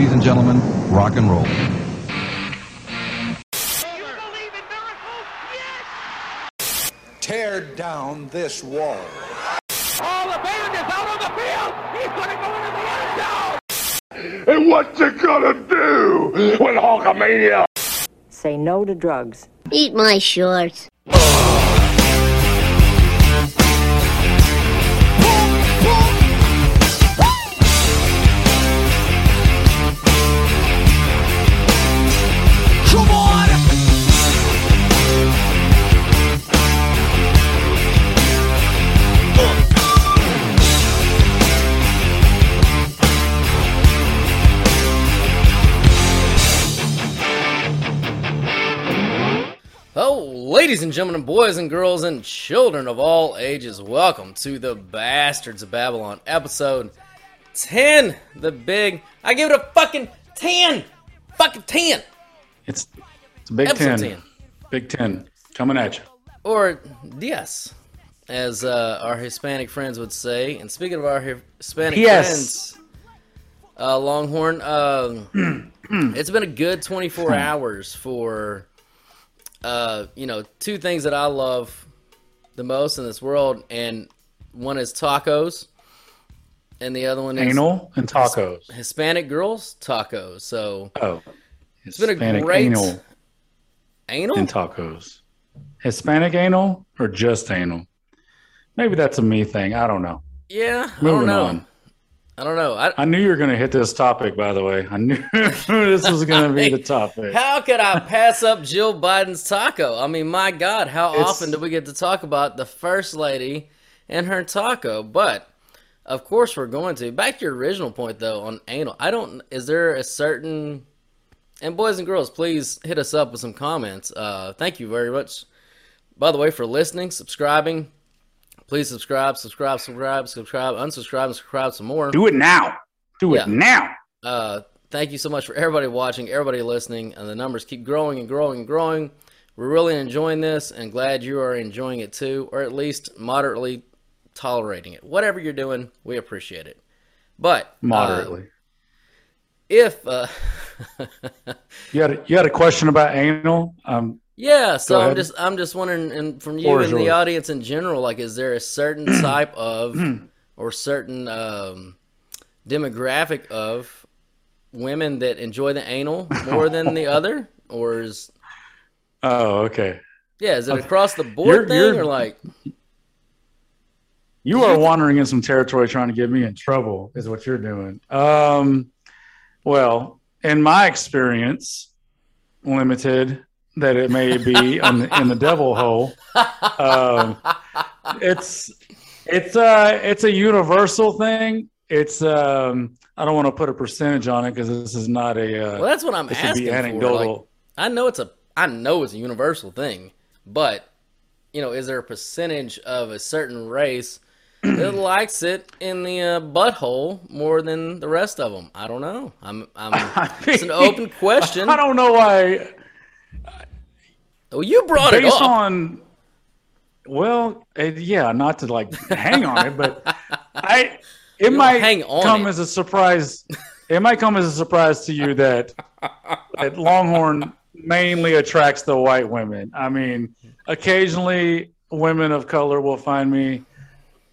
Ladies and gentlemen, rock and roll. Tear down this wall. Oh, the band is out on the field. He's going to go into the end zone. And what you gonna do with Hulkamania? Say no to drugs. Eat my shorts. Oh. Ladies and gentlemen, boys and girls, and children of all ages, welcome to the Bastards of Babylon episode 10. The big. I give it a fucking 10! Fucking 10! It's it's a Big Episode Ten. 10. Big Ten coming at you. Or yes, as uh, our Hispanic friends would say. And speaking of our Hispanic Yes. friends, uh, Longhorn, um, it's been a good 24 hours for, uh, you know, two things that I love the most in this world. And one is tacos, and the other one is Anal and tacos. Hispanic girls tacos. So Oh, it's been a great anal anal. and tacos. Hispanic anal or just anal? Maybe that's a me thing. I don't know. yeah, I Moving don't know. on. I don't know. I, I knew you were going to hit this topic. By the way, I knew this was going to be the topic. How could I pass up Jill Biden's taco? I mean, my God, how It's- often do we get to talk about the first lady and her taco? But of course, we're going to. Back to your original point, though, on anal. I don't. Is there a certain? And boys and girls, please hit us up with some comments. Uh, thank you very much. By the way, for listening, subscribing. Please subscribe, subscribe, subscribe, subscribe, unsubscribe, and subscribe some more. Do it now. Do Yeah. it now. Uh, thank you so much for everybody watching, everybody listening, and the numbers keep growing and growing and growing. We're really enjoying this and glad you are enjoying it too, or at least moderately tolerating it. Whatever you're doing, we appreciate it. But uh, Moderately. if uh, you had a, you had a question about anal? Um, yeah, so I'm just I'm just wondering, and from you Floor and the yours. audience in general, like, is there a certain type of or certain um, demographic of women that enjoy the anal more than the other, or is oh, okay. Yeah, is it across the board You're- thing you're- or like? You are wandering in some territory trying to get me in trouble, is what you're doing. Um, well, in my experience, limited that it may be on the, in the devil hole, um, it's it's uh it's a universal thing. It's um I don't want to put a percentage on it because this is not a uh, Well, that's what I'm asking be for. anecdotal. Like, I know it's a I know it's a universal thing, but you know, is there a percentage of a certain race that likes it in the uh, butthole more than the rest of them? I don't know. I'm I'm it's an open question. I don't know why Oh, you brought it based up. on well uh, yeah not to like hang on it but i it don't might come it. as a surprise it might come as a surprise to you that that longhorn mainly attracts the white women i mean occasionally women of color will find me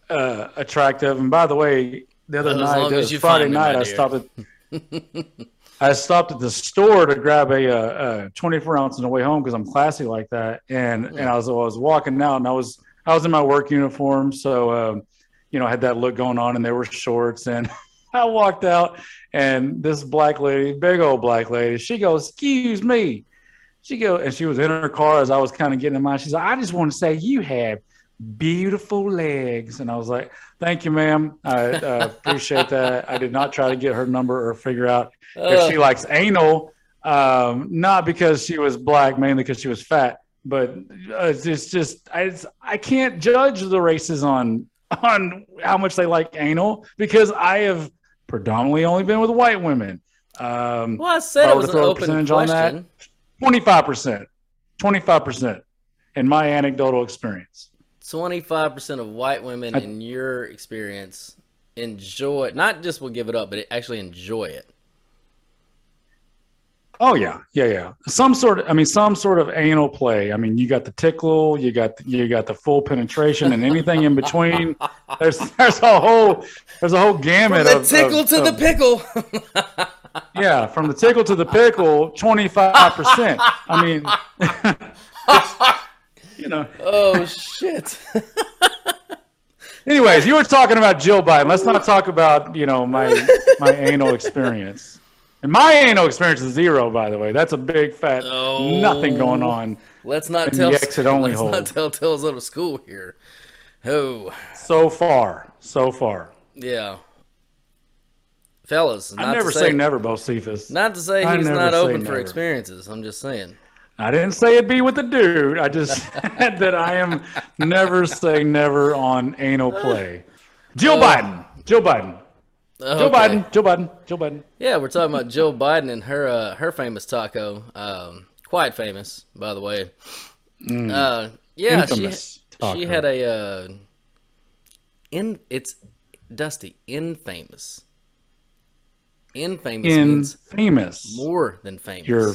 uh, attractive and by the way the other As night long it as was you friday me, night i dear. stopped at I stopped at the store to grab a, uh a 24 ounce on the way home because I'm classy like that. And and I was I was walking out and I was I was in my work uniform, so um, you know I had that look going on, and there were shorts. And I walked out, and this black lady, big old black lady, she goes, "Excuse me." She go and she was in her car as I was kind of getting in mine. She's like, "I just want to say you have beautiful legs," and I was like, "Thank you, ma'am. I uh, appreciate that." I did not try to get her number or figure out if she likes anal, um, not because she was black, mainly because she was fat. But uh, it's just, I, it's, I can't judge the races on on how much they like anal because I have predominantly only been with white women. Um, Well, I said I it was an open percentage on that, question. Twenty-five percent, twenty-five percent, in my anecdotal experience. Twenty-five percent of white women, I- in your experience, enjoy it not just will give it up, but actually enjoy it. Oh yeah, yeah, yeah. Some sort of, I mean, some sort of anal play. I mean, you got the tickle, you got you got the full penetration, and anything in between. There's there's a whole there's a whole gamut From the of tickle of- to the pickle. Yeah, from the tickle to the pickle, twenty five percent. I mean, you know. oh shit. Anyways, you were talking about Jill Biden. Let's not talk about you know my my anal experience. And my anal experience is zero, by the way. That's a big fat Oh. nothing going on Let's not tell the exit only let's hold. not tell tales out of school here. Oh so far. So far. yeah. Fellas, I never to say never, Bocephus. Not to say I he's not open for never. experiences. I'm just saying. I didn't say it'd be with a dude. I just said that I am never saying never on anal play. Jill Biden. Jill Biden. Joe Okay. Biden. Joe Biden. Joe Biden. Yeah, we're talking about Jill Biden and her uh, her famous taco. Um, quite famous, by the way. Uh, yeah, she, Mm. Taco. she had a uh, in it's Dusty infamous. Infamous means Infamous. more than famous. You're.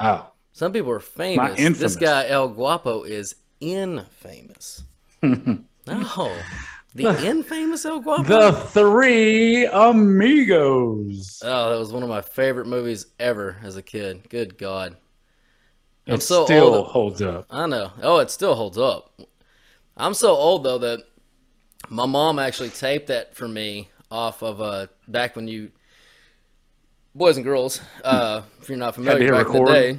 Oh. Some people are famous. This guy El Guapo is infamous. no, the infamous El Guapo. The Three Amigos. Oh, that was one of my favorite movies ever as a kid. Good God. I'm It so still old. holds up. I know. Oh, it still holds up. I'm so old though that my mom actually taped that for me off of uh back when you boys and girls, uh if you're not familiar back in the day,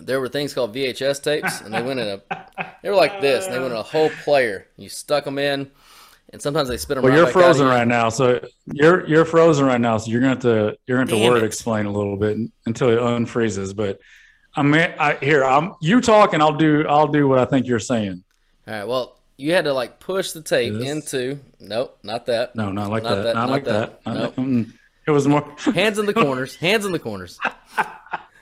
there were things called VHS tapes and they went in a they were like this and they went in a whole player. You stuck them in and sometimes they spit them Well, right you're back out frozen right now, so you're you're frozen right now. So you're going to have to you're going to have to word it. explain a little bit until it unfreezes. But I mean, I here I'm you talk and I'll do I'll do what I think you're saying. All right. Well, you had to like push the tape This? into. Nope, not that. No, not like Not that. that, Not not like that. that. Nope. It was more Hands in the corners. Hands in the corners.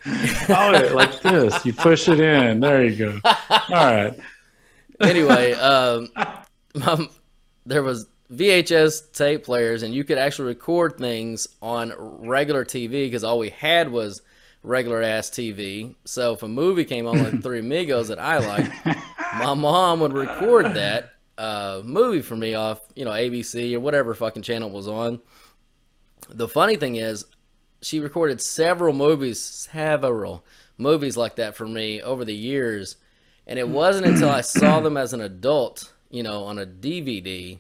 Oh, like this. You push it in. There you go. All right. Anyway, um, um, there was VHS tape players, and you could actually record things on regular TV because all we had was regular ass TV. So if a movie came on like Three Amigos that I liked, my mom would record that uh, movie for me off, you know, ABC or whatever fucking channel was on. The funny thing is, she recorded several movies, several movies like that for me over the years. And it wasn't until I saw them as an adult, you know, on a DVD,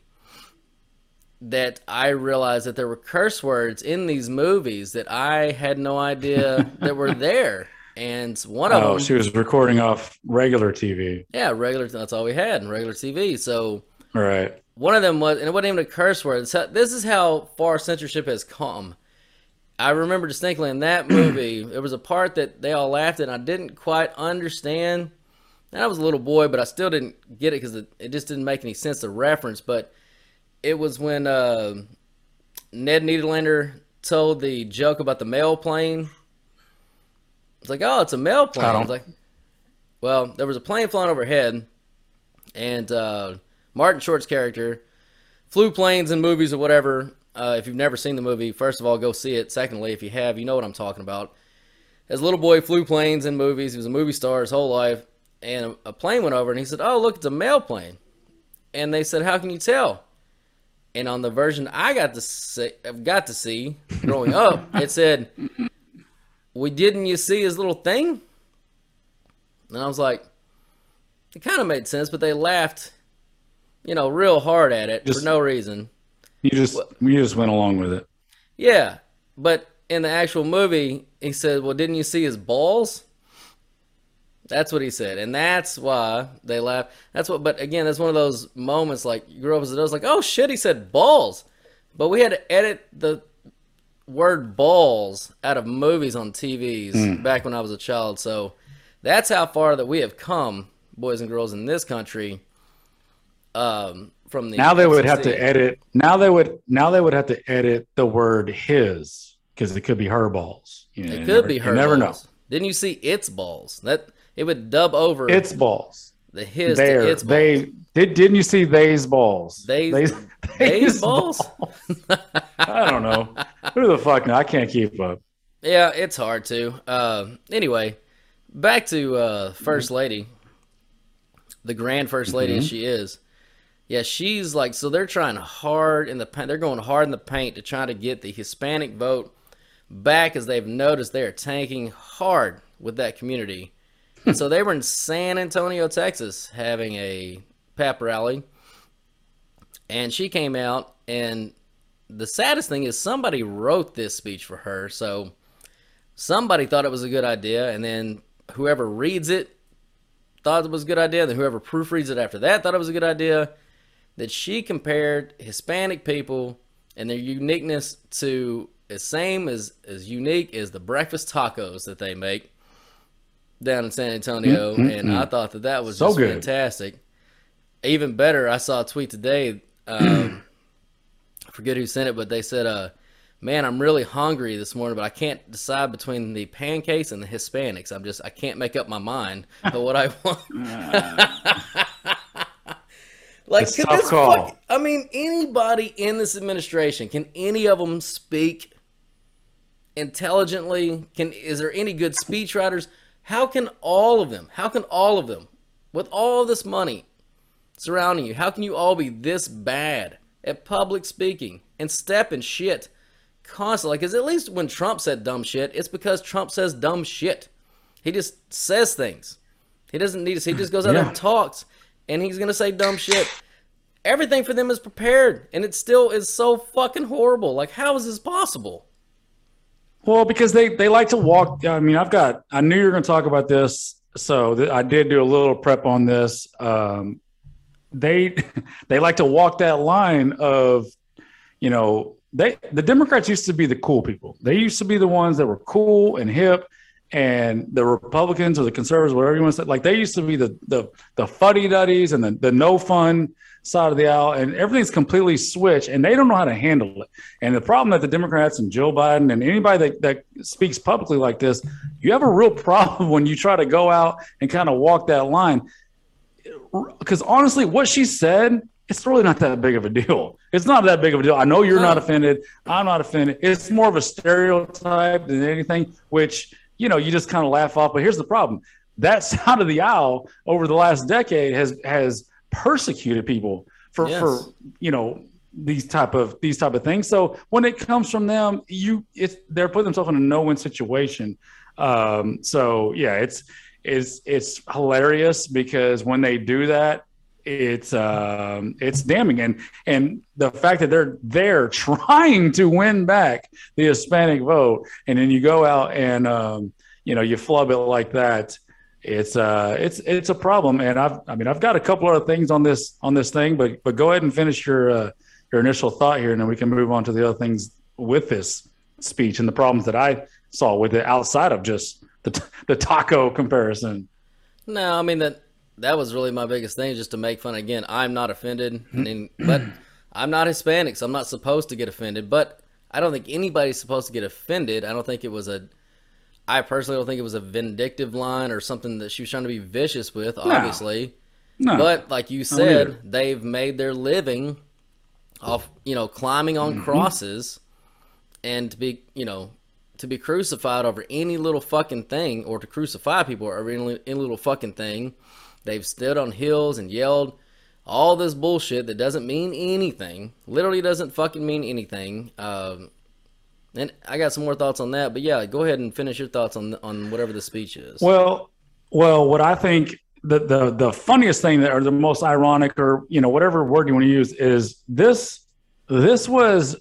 that I realized that there were curse words in these movies that I had no idea that were there. And one of Oh, them, she was recording off regular TV. yeah, regular. That's all we had in regular TV. So right. one of them was, and it wasn't even a curse word. How- This is how far censorship has come. I remember distinctly in that movie, there was a part that they all laughed at, and I didn't quite understand. And I was a little boy, but I still didn't get it because it, it just didn't make any sense to reference. But it was when uh, Ned Nederlander told the joke about the mail plane. It's like, oh, it's a mail plane. I I was like, well, there was a plane flying overhead, and uh, Martin Short's character flew planes in movies or whatever. Uh, if you've never seen the movie, first of all, go see it. Secondly, if you have, you know what I'm talking about. As a little boy, flew planes in movies. He was a movie star his whole life, and a, a plane went over, and he said, "Oh, look, it's a mail plane." And they said, "How can you tell?" And on the version I got to see, got to see growing up, it said, "We didn't you see his little thing?" And I was like, it kind of made sense, but they laughed, you know, real hard at it Just- for no reason. You just you just went along with it. Yeah, but in the actual movie, he said, "Well, didn't you see his balls?" That's what he said, and that's why they laughed. That's what. But again, that's one of those moments like you grew up as a was like, "Oh shit," he said balls, but we had to edit the word balls out of movies on TVs back when I was a child. So that's how far that we have come, boys and girls in this country. Um, from the Now they would have to edit. Now they would. Now they would have to edit the word his because it could be her balls. You know, It could never- be you her never balls. Didn't you see its balls? That it would dub over. It's balls. the his There, its balls. they did. Didn't you see they's balls? They- They's, They's balls? I don't know. Who the fuck? No, I can't keep up. Yeah, it's hard to. Uh, anyway, back to uh, First Lady, the grand First Lady as she is. Yeah, she's like so. They're trying hard in the paint. They're going hard in the paint to try to get the Hispanic vote back, as they've noticed they are tanking hard with that community. Hmm. so they were in San Antonio, Texas, having a pep rally, and she came out. And the saddest thing is somebody wrote this speech for her. So somebody thought it was a good idea, and then whoever reads it thought it was a good idea. Then whoever proofreads it after that thought it was a good idea. That she compared Hispanic people and their uniqueness to as same as as unique as the breakfast tacos that they make down in San Antonio, and I thought that that was So just good. fantastic. Even better, I saw a tweet today. Um, I forget who sent it, but they said, uh, "Man, I'm really hungry this morning, but I can't decide between the pancakes and the Hispanics. I'm just I can't make up my mind of what I want." like, It's could this call. fuck- I mean, anybody in this administration can any of them speak intelligently? Can is there any good speechwriters? How can all of them? How can all of them, with all this money surrounding you, how can you all be this bad at public speaking and step in shit constantly? Because at least when Trump said dumb shit, it's because Trump says dumb shit. He just says things. He doesn't need to. He just goes out Yeah. and talks, and he's gonna say dumb shit. Everything for them is prepared, and it still is so fucking horrible. Like, how is this possible? Well, because they they like to walk. I mean, I've got. I knew you were to talk about this, so th- I did do a little prep on this. Um, they they like to walk that line of, you know, they the Democrats used to be the cool people. They used to be the ones that were cool and hip, and the Republicans or the conservatives, whatever you want to say, like they used to be the the the fuddy duddies and the the no fun side of the aisle, and everything's completely switched, and they don't know how to handle it. And the problem that the Democrats and Joe Biden and anybody that, that speaks publicly like this, you have a real problem when you try to go out and kind of walk that line. Because honestly, what she said, it's really not that big of a deal. It's not that big of a deal. I know you're not offended. I'm not offended. It's more of a stereotype than anything, which, you know, you just kind of laugh off. But here's the problem that side of the aisle over the last decade has has persecuted people for, Yes. for you know, these type of these type of things. So when it comes from them, you it's they're putting themselves in a no-win situation. Um, so yeah, it's it's it's hilarious because when they do that, it's um, it's damning, and and the fact that they're they're trying to win back the Hispanic vote, and then you go out and um, you know you flub it like that. It's uh it's it's a problem, and I've I mean I've got a couple other things on this on this thing, but but go ahead and finish your uh, your initial thought here, and then we can move on to the other things with this speech and the problems that I saw with it outside of just the the taco comparison. No, I mean that that was really my biggest thing, just to make fun. Again, I'm not offended, and then, but I'm not Hispanic, so I'm not supposed to get offended. But I don't think anybody's supposed to get offended. I don't think it was a. I personally don't think it was a vindictive line or something that she was trying to be vicious with. Obviously, No, but like you said, they've made their living off you know climbing on Mm-hmm. crosses, and to be you know to be crucified over any little fucking thing, or to crucify people over any, any little fucking thing. They've stood on hills and yelled all this bullshit that doesn't mean anything. Literally doesn't fucking mean anything. Um, and I got some more thoughts on that, but yeah, go ahead and finish your thoughts on on whatever the speech is. Well, well, what I think the the the funniest thing that or the most ironic or you know whatever word you want to use is this this was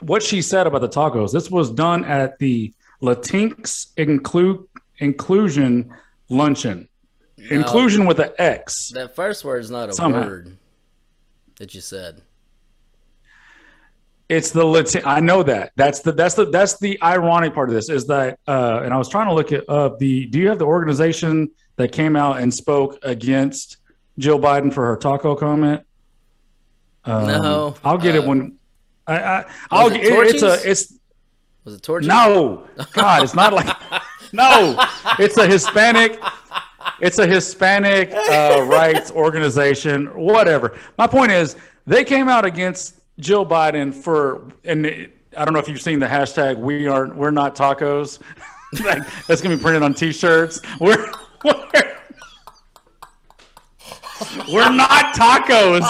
what she said about the tacos. This was done at the Latinx inclusion luncheon. Inclusion with an X. that first word is not a Somehow. word that you said. It's the Latin. I know that. That's the that's the that's the ironic part of this is that. Uh, and I was trying to look it up. The do you have the organization that came out and spoke against Jill Biden for her taco comment? Um, No, I'll get it uh, when. I, I I'll get it, it's a it's Was it torture? no God. It's not like no. It's a Hispanic. It's a Hispanic uh, rights organization, whatever. My point is, they came out against Jill Biden for, and I don't know if you've seen the hashtag we aren't, we're not tacos. That's gonna be printed on T-shirts. We're we're, we're not tacos.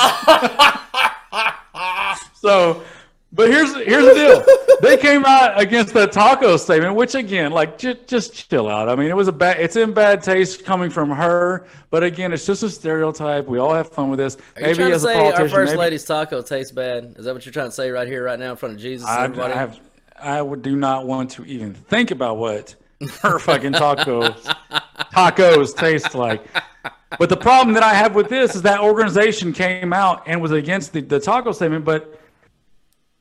so, but here's here's the deal. They came out against the taco statement, which again, like just just chill out. I mean, it was a bad. It's in bad taste coming from her, but again, it's just a stereotype. We all have fun with this. Are you trying to say our first lady's taco tastes bad? Is that what you're trying to say right here, right now, in front of Jesus? and I, everybody? I have. I would do not want to even think about what her fucking tacos tacos taste like. But the problem that I have with this is that organization came out and was against the, the taco statement, but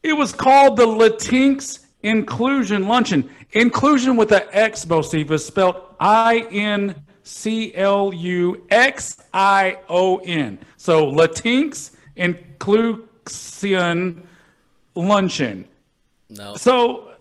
it was called the Latinx Inclusion Luncheon. Inclusion with the X, Bocephus, spelled I N C L U X I O N. So Latinx Inclusion Luncheon. no. So,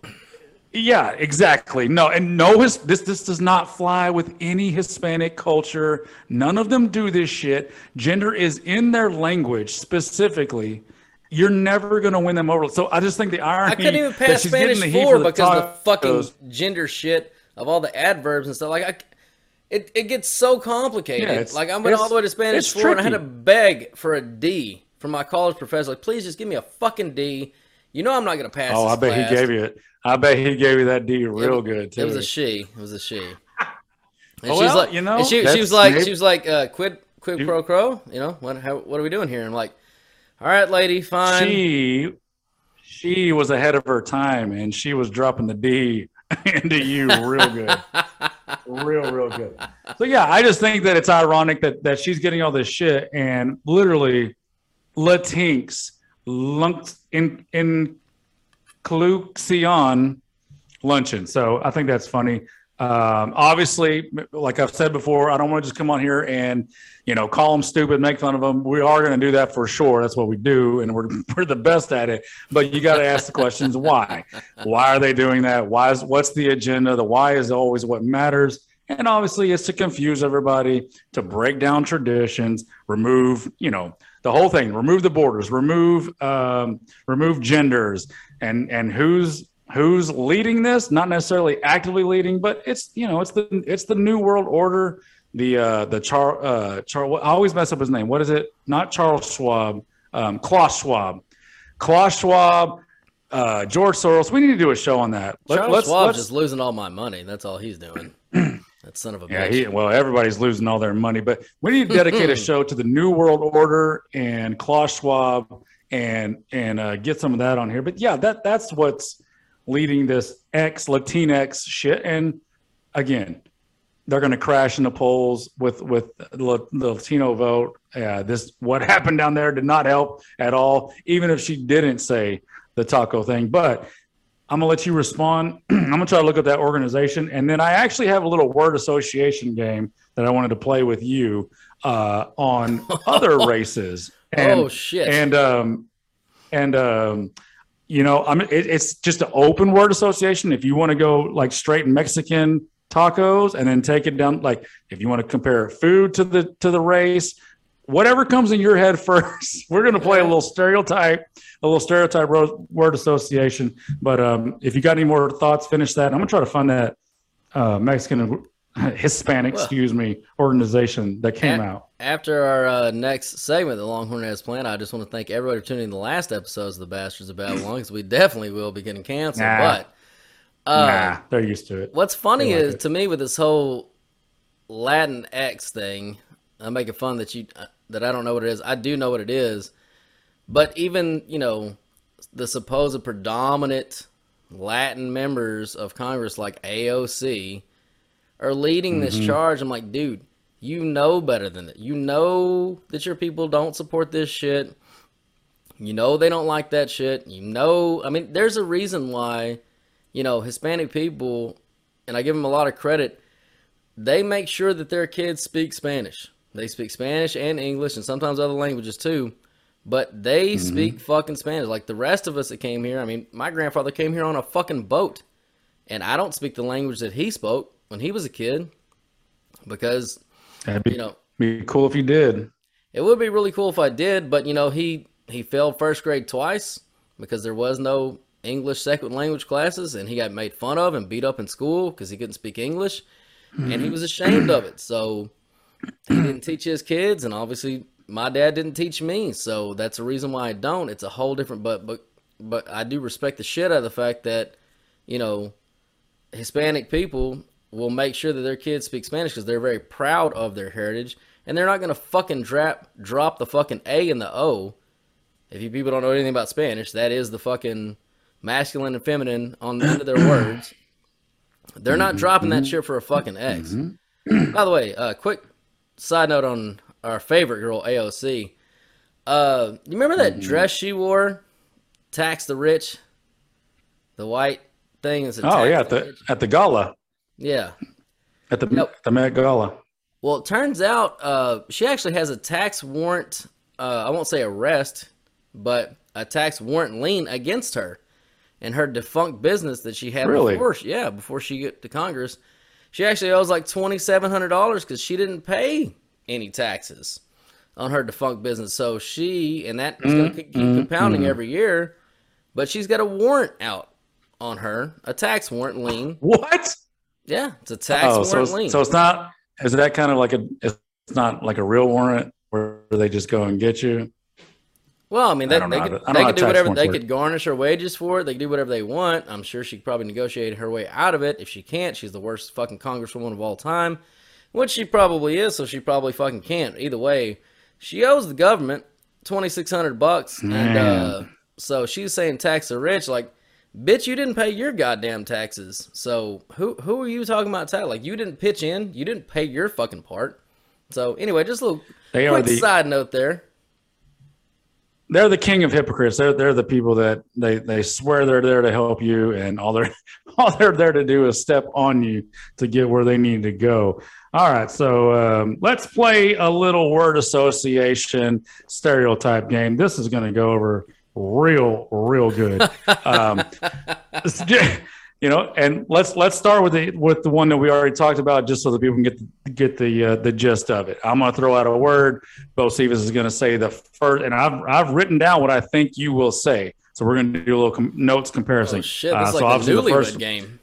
yeah, exactly. No, and no, his, this this does not fly with any Hispanic culture. None of them do this shit. Gender is in their language specifically. You're never going to win them over. So I just think the irony I couldn't even pass Spanish four the because the fucking gender shit of all the adverbs and stuff. Like, I, it, it gets so complicated. Yeah, like, I went all the way to Spanish four and I had to beg for a D from my college professor. Like, please just give me a fucking D. You know I'm not going to pass. Oh, I bet class. he gave you it. I bet he gave you that D real good too. It was a she. It was a she. And Oh, she's well, like, you know, and she, she was like, maybe- she was like, uh, quid, quid You- pro quo. You know, what, how, what are we doing here? I'm like, all right, lady, fine. she she was ahead of her time and she was dropping the D into you real good. real, real good. So yeah, I just think that it's ironic that that she's getting all this shit and literally Latinx lunked in in Cluxion luncheon. So I think that's funny. Um, obviously, like I've said before, I don't want to just come on here and you know call them stupid, make fun of them. We are going to do that for sure. That's what we do, and we're we're the best at it. But you got to ask the questions: Why? Why are they doing that? Why is what's the agenda? The why is always what matters. And obviously, it's to confuse everybody, to break down traditions, remove, you know, the whole thing, remove the borders, remove, um, remove genders, and and who's who's leading this? Not necessarily actively leading, but it's you know, it's the it's the new world order. The uh, the Char uh, Char. I always mess up his name. What is it? Not Charles Schwab. Um, Klaus Schwab. Klaus Schwab. Uh, George Soros. We need to do a show on that. Let- Charles let's- Schwab's let's- just losing all my money. That's all he's doing. that son of a Yeah, bitch. he, well, everybody's losing all their money, but we need to dedicate a show to the New World Order and Klaus Schwab and and uh, get some of that on here. But yeah, that that's what's leading this ex Latinx shit. And again, they're going to crash in the polls with with the, Latino vote. Uh, this what happened down there did not help at all, even if she didn't say the taco thing. But I'm gonna let you respond. I'm gonna try to look at that organization, and then I actually have a little word association game that I wanted to play with you uh, on other races. And, Oh, shit. And um, and um, you know, I'm it, it's just an open word association. If you want to go like straight in Mexican tacos and then take it down, like if you want to compare food to the to the race, whatever comes in your head first. We're gonna play a little stereotype, a little stereotype word association. But um, if you got any more thoughts, finish that. I'm gonna try to find that uh, Mexican, Hispanic, excuse me, organization that came A- out. After our uh, next segment, the Longhorn has planned, I just want to thank everybody for tuning in the last episodes of the Bastards of Babylon because we definitely will be getting canceled. Nah. But um, nah, they're used to it. What's funny like is it. to me with this whole Latin X thing, I'm making fun that you uh, that I don't know what it is. I do know what it is, but even you know the supposed predominant Latin members of Congress like AOC are leading this Mm-hmm. charge. I'm like, dude, you know better than that. You know that your people don't support this shit. You know they don't like that shit. You know, I mean, there's a reason why, you know, Hispanic people, and I give them a lot of credit, they make sure that their kids speak Spanish. They speak Spanish and English and sometimes other languages too. But they mm-hmm. speak fucking Spanish. Like the rest of us that came here. I mean, my grandfather came here on a fucking boat. And I don't speak the language that he spoke when he was a kid. Because That'd be, you know, be cool if you did. it would be really cool if I did, but you know, he he failed first grade twice because there was no English second language classes, and he got made fun of and beat up in school because he couldn't speak English, and he mm-hmm. was ashamed of it. So he didn't teach his kids, and obviously my dad didn't teach me. So that's the reason why I don't. It's a whole different, but but but I do respect the shit out of the fact that you know Hispanic people will make sure that their kids speak Spanish because they're very proud of their heritage, and they're not gonna fucking drop drop the fucking A and the O. If you people don't know anything about Spanish, that is the fucking masculine and feminine on the end of their words. They're not dropping that shit for a fucking X. By the way, uh, quick side note on our favorite girl AOC. Uh, you remember that dress she wore? Tax the rich. The white thing is. a Oh yeah, at the rich. at the gala, yeah. at the Yep. the Met Gala. Well, it turns out uh, she actually has a tax warrant. Uh, I won't say arrest, but a tax warrant lien against her and her defunct business that she had Really? before. she- Yeah, before she get to Congress, she actually owes like twenty seven hundred dollars because she didn't pay any taxes on her defunct business. So she and that is going to keep compounding every year. But she's got a warrant out on her, a tax warrant lien. What? Yeah, it's a tax Oh, warrant so it's, lien. so it's not. Is that kind of like a? It's not like a real warrant where they just go and get you. Well, I mean, they, don't they could, how to- I don't they could do whatever. They could garnish her wages for it. They could do whatever they want. I'm sure she could probably negotiate her way out of it. If she can't, she's the worst fucking congresswoman of all time, which she probably is. So she probably fucking can't. Either way, she owes the government twenty six hundred bucks, and uh, so she's saying tax the rich. Like, bitch, you didn't pay your goddamn taxes. So who who are you talking about tax? Like, you didn't pitch in. You didn't pay your fucking part. So anyway, just a little They quick the- side note there. They're the king of hypocrites. They're they're the people that they they swear they're there to help you, and all they're all they're there to do is step on you to get where they need to go. All right, so um, let's play a little word association stereotype game. This is going to go over real real good. um, you know, and let's let's start with the with the one that we already talked about, just so that people can get the, get the uh, the gist of it. I'm going to throw out a word. Bo Stevens is going to say the first, and I've I've written down what I think you will say. So we're going to do a little com- notes comparison. Oh shit! Uh, This is so like the obviously newlywed first- game.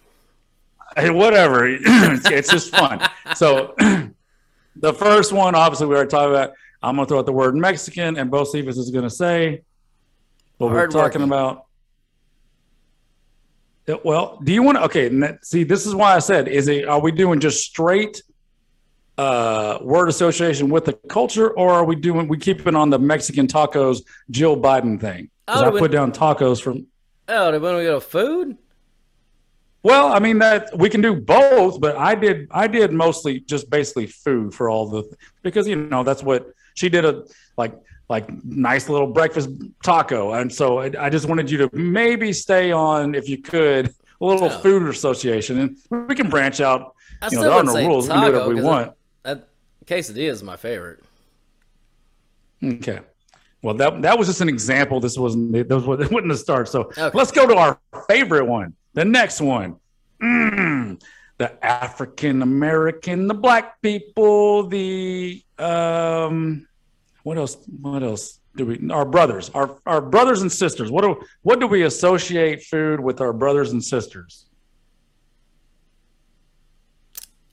Hey, whatever. it's, it's just fun. So the first one, obviously, we already talked about. I'm going to throw out the word Mexican, and Bo Stevens is going to say what we're talking about. Well, do you want to? Okay, see, this is why I said, is it? Are we doing just straight uh, word association with the culture, or are we doing? We keeping on the Mexican tacos Jill Biden thing? 'Cause Oh, I when- put down tacos from. Oh, did when we go to food? Well, I mean that we can do both, but I did I did mostly just basically food for all the because you know that's what she did a like like nice little breakfast taco, and so I, I just wanted you to maybe stay on if you could a little Oh. food association, and we can branch out. I You know, still there are no rules. We can do taco. whatever we want. That, quesadilla is my favorite. Okay. Well, that that was just an example. This wasn't that was wouldn't have started. So Okay. let's go to our favorite one. The next one. Mm, the African American, the black people, the um what else what else do we our brothers, our our brothers and sisters. What do what do we associate food with our brothers and sisters?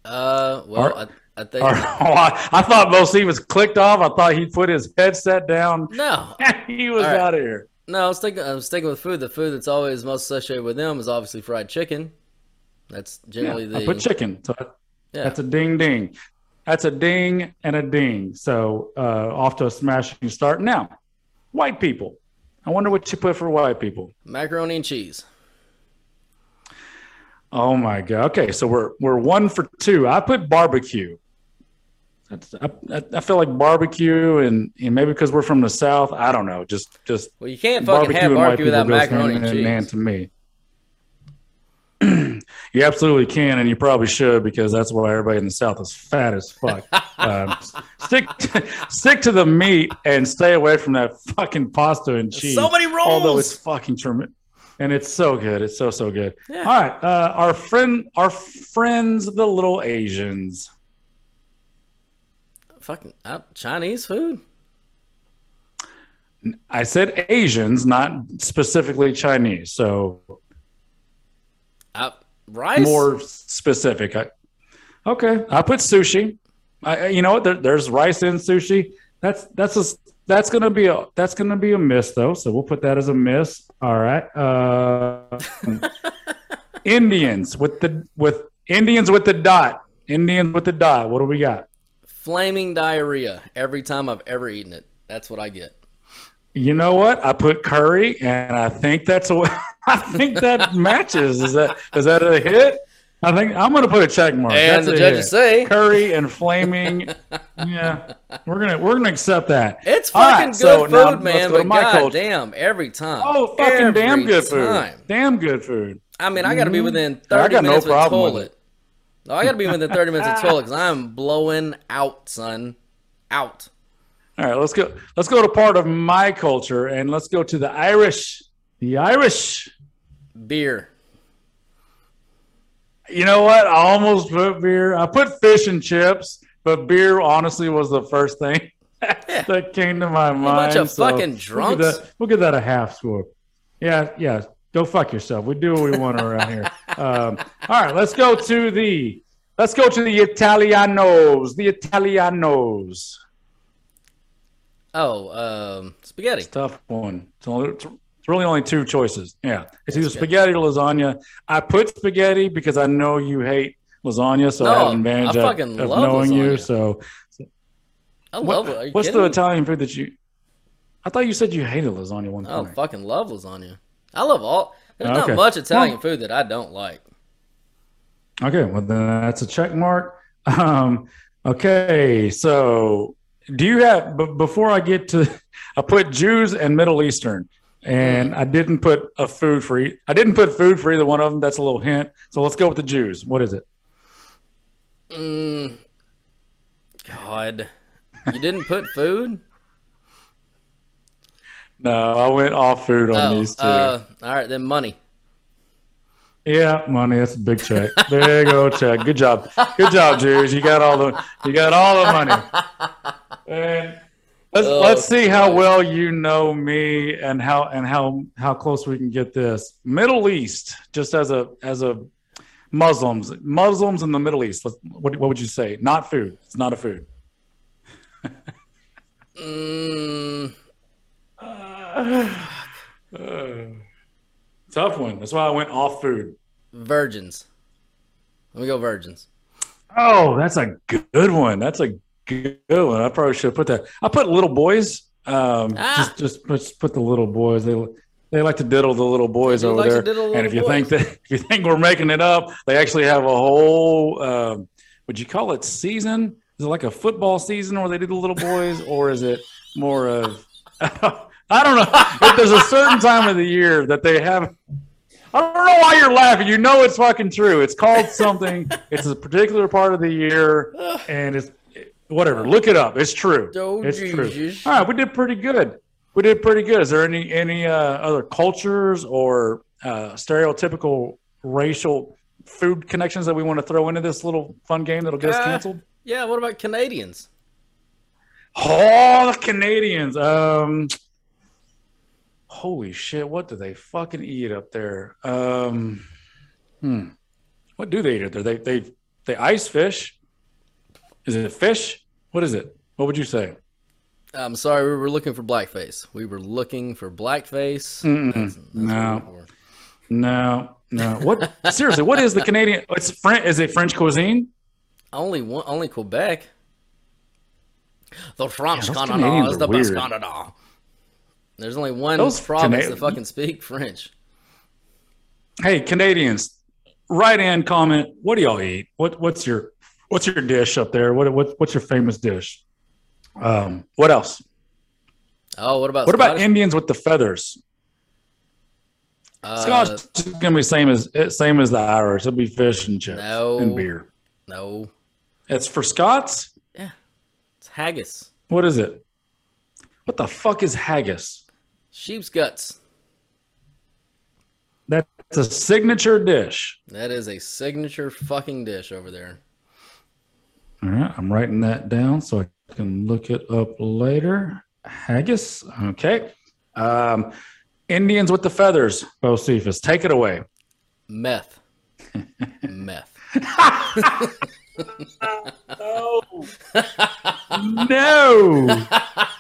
Uh, well, Our- I, I think Our, oh, I, I thought Bo was clicked off. I thought he put his headset down. no, he was right. out of here. no. I was thinking. I was sticking with food. The food that's always most associated with them is obviously fried chicken. That's generally Yeah, I the put chicken. So yeah. that's a ding ding. That's a ding and a ding. So uh, off to a smashing start. Now, white people. I wonder what you put for white people. macaroni and cheese. Oh my god. Okay, so we're we're one for two. I put barbecue. That's, I, I, feel like barbecue, and, and maybe because we're from the south, I don't know. Just just Well, you can't fucking have and white barbecue without macaroni and in hand cheese. to me. You absolutely can, and you probably should because that's why everybody in the South is fat as fuck. um, stick stick to the meat and stay away from that fucking pasta and cheese. so many rolls! although it's fucking tremendous. And it's so good. It's so so good. Yeah. All right, uh, our friend, our friends, the little Asians. Fucking uh, Chinese food. I said Asians, not specifically Chinese. So Uh, rice. more specific. I, okay, I put sushi. I, you know what? There, there's rice in sushi. That's that's a that's gonna be a that's gonna be a miss though. So we'll put that as a miss. All right. Uh, Indians with the with Indians with the dot. Indians with the dot. What do we got? Flaming diarrhea every time I've ever eaten it. That's what I get. You know what? I put curry, and I think that's a. I think that matches. Is that is that a hit? I think I'm going to put a check mark. And That's the judges hit. say- curry and flaming. yeah, we're gonna we're gonna accept that. It's fucking right, good now food, let's man. go But my god culture. damn, every time. Oh, fucking damn good time. food. Damn good food. I mean, I got to be mm-hmm. within I 30 got no minutes of problem with toilet. No, I got to be within 30 minutes of toilet because I'm blowing out, son. Out. All right, let's go. Let's go to part of my culture, and let's go to the Irish. The Irish. Beer. You know what? I almost put beer. I put fish and chips, but beer honestly was the first thing that came to my mind. A bunch of so fucking We'll drunks. give, that, we'll give that a half score. Yeah, yeah. Go fuck yourself. We do what we want around here. Um, all right, let's go to the let's go to the Italianos. The Italianos. Oh, um, spaghetti. Tough one. It's, only, it's really only two choices. Yeah, it's either spaghetti or lasagna. I put spaghetti because I know you hate lasagna, so I have an advantage I of, fucking of love knowing you. lasagna. So, I what- love it. What's the me? Italian food that you? I thought you said you hated lasagna one time. I fucking love lasagna. I love all. There's Okay. not much Italian Well- food that I don't like. Okay, well then that's a check mark. Um, okay, so do you have? But before I get to, I put Jews and Middle Eastern, and I didn't put a food for. E- I didn't put food for either one of them. That's a little hint. So let's go with the Jews. What is it? Mm, God, you didn't put food. No, I went off food on Oh, these two. uh, all right then. Money. yeah, money. That's a big check. There you go, check. Good job. Good job, Jews. You got all the. You got all the money. And let's Oh, let's see how well you know me and how and how how close we can get this. Middle East, just as a as a Muslims, Muslims in the Middle East. What what would you say? Not food. It's not a food. Mm, Tough one. That's why I went off food. virgins. Let me go virgins. Oh, that's a good one. That's a good one. I probably should have put that. I put little boys. Um, Ah. just, just just put the little boys. They they like to diddle the little boys They over like there. the And if you little think that if you think we're making it up, they actually have a whole. Um, would you call it season? Is it like a football season where they do the little boys, or is it more of? I don't know. If there's a certain time of the year that they have. I don't know why you're laughing. You know it's fucking true. It's called something. it's a particular part of the year, and it's whatever. Look it up. It's true. Oh, it's true. All right, we did pretty good. We did pretty good. Is there any any uh, other cultures or uh, stereotypical racial food connections that we want to throw into this little fun game that'll get us Uh, canceled? Yeah. What about Canadians? Oh, the Canadians. Um, holy shit! What do they fucking eat up there? Um, hmm. What do they eat up there? They they they ice fish. Is it fish? What is it? What would you say? I'm sorry, we were looking for blackface. We were looking for blackface. That's- that's No. were looking for. No, no. What seriously? What is the Canadian? It's French. Is it French cuisine? Only one, only Quebec. The French those Canada is the best weird. Canada. There's only one Those province Cana- that fucking speak French. Hey, Canadians, write in, comment. What do y'all eat? What what's your what's your dish up there? What what what's your famous dish? Um, what else? Oh, what about What about Indians with the feathers? Uh, Scotch is gonna be same as same as the Irish. It'll be fish and chips No. and beer. No, It's for Scots. Yeah, it's haggis. What is it? What the fuck is haggis? Sheep's guts. That's a signature dish. That is a signature fucking dish over there. All right, I'm writing that down so I can look it up later. haggis. Okay. Um, Indians with the feathers. Bocephus, take it away. Meth. Meth. No. no.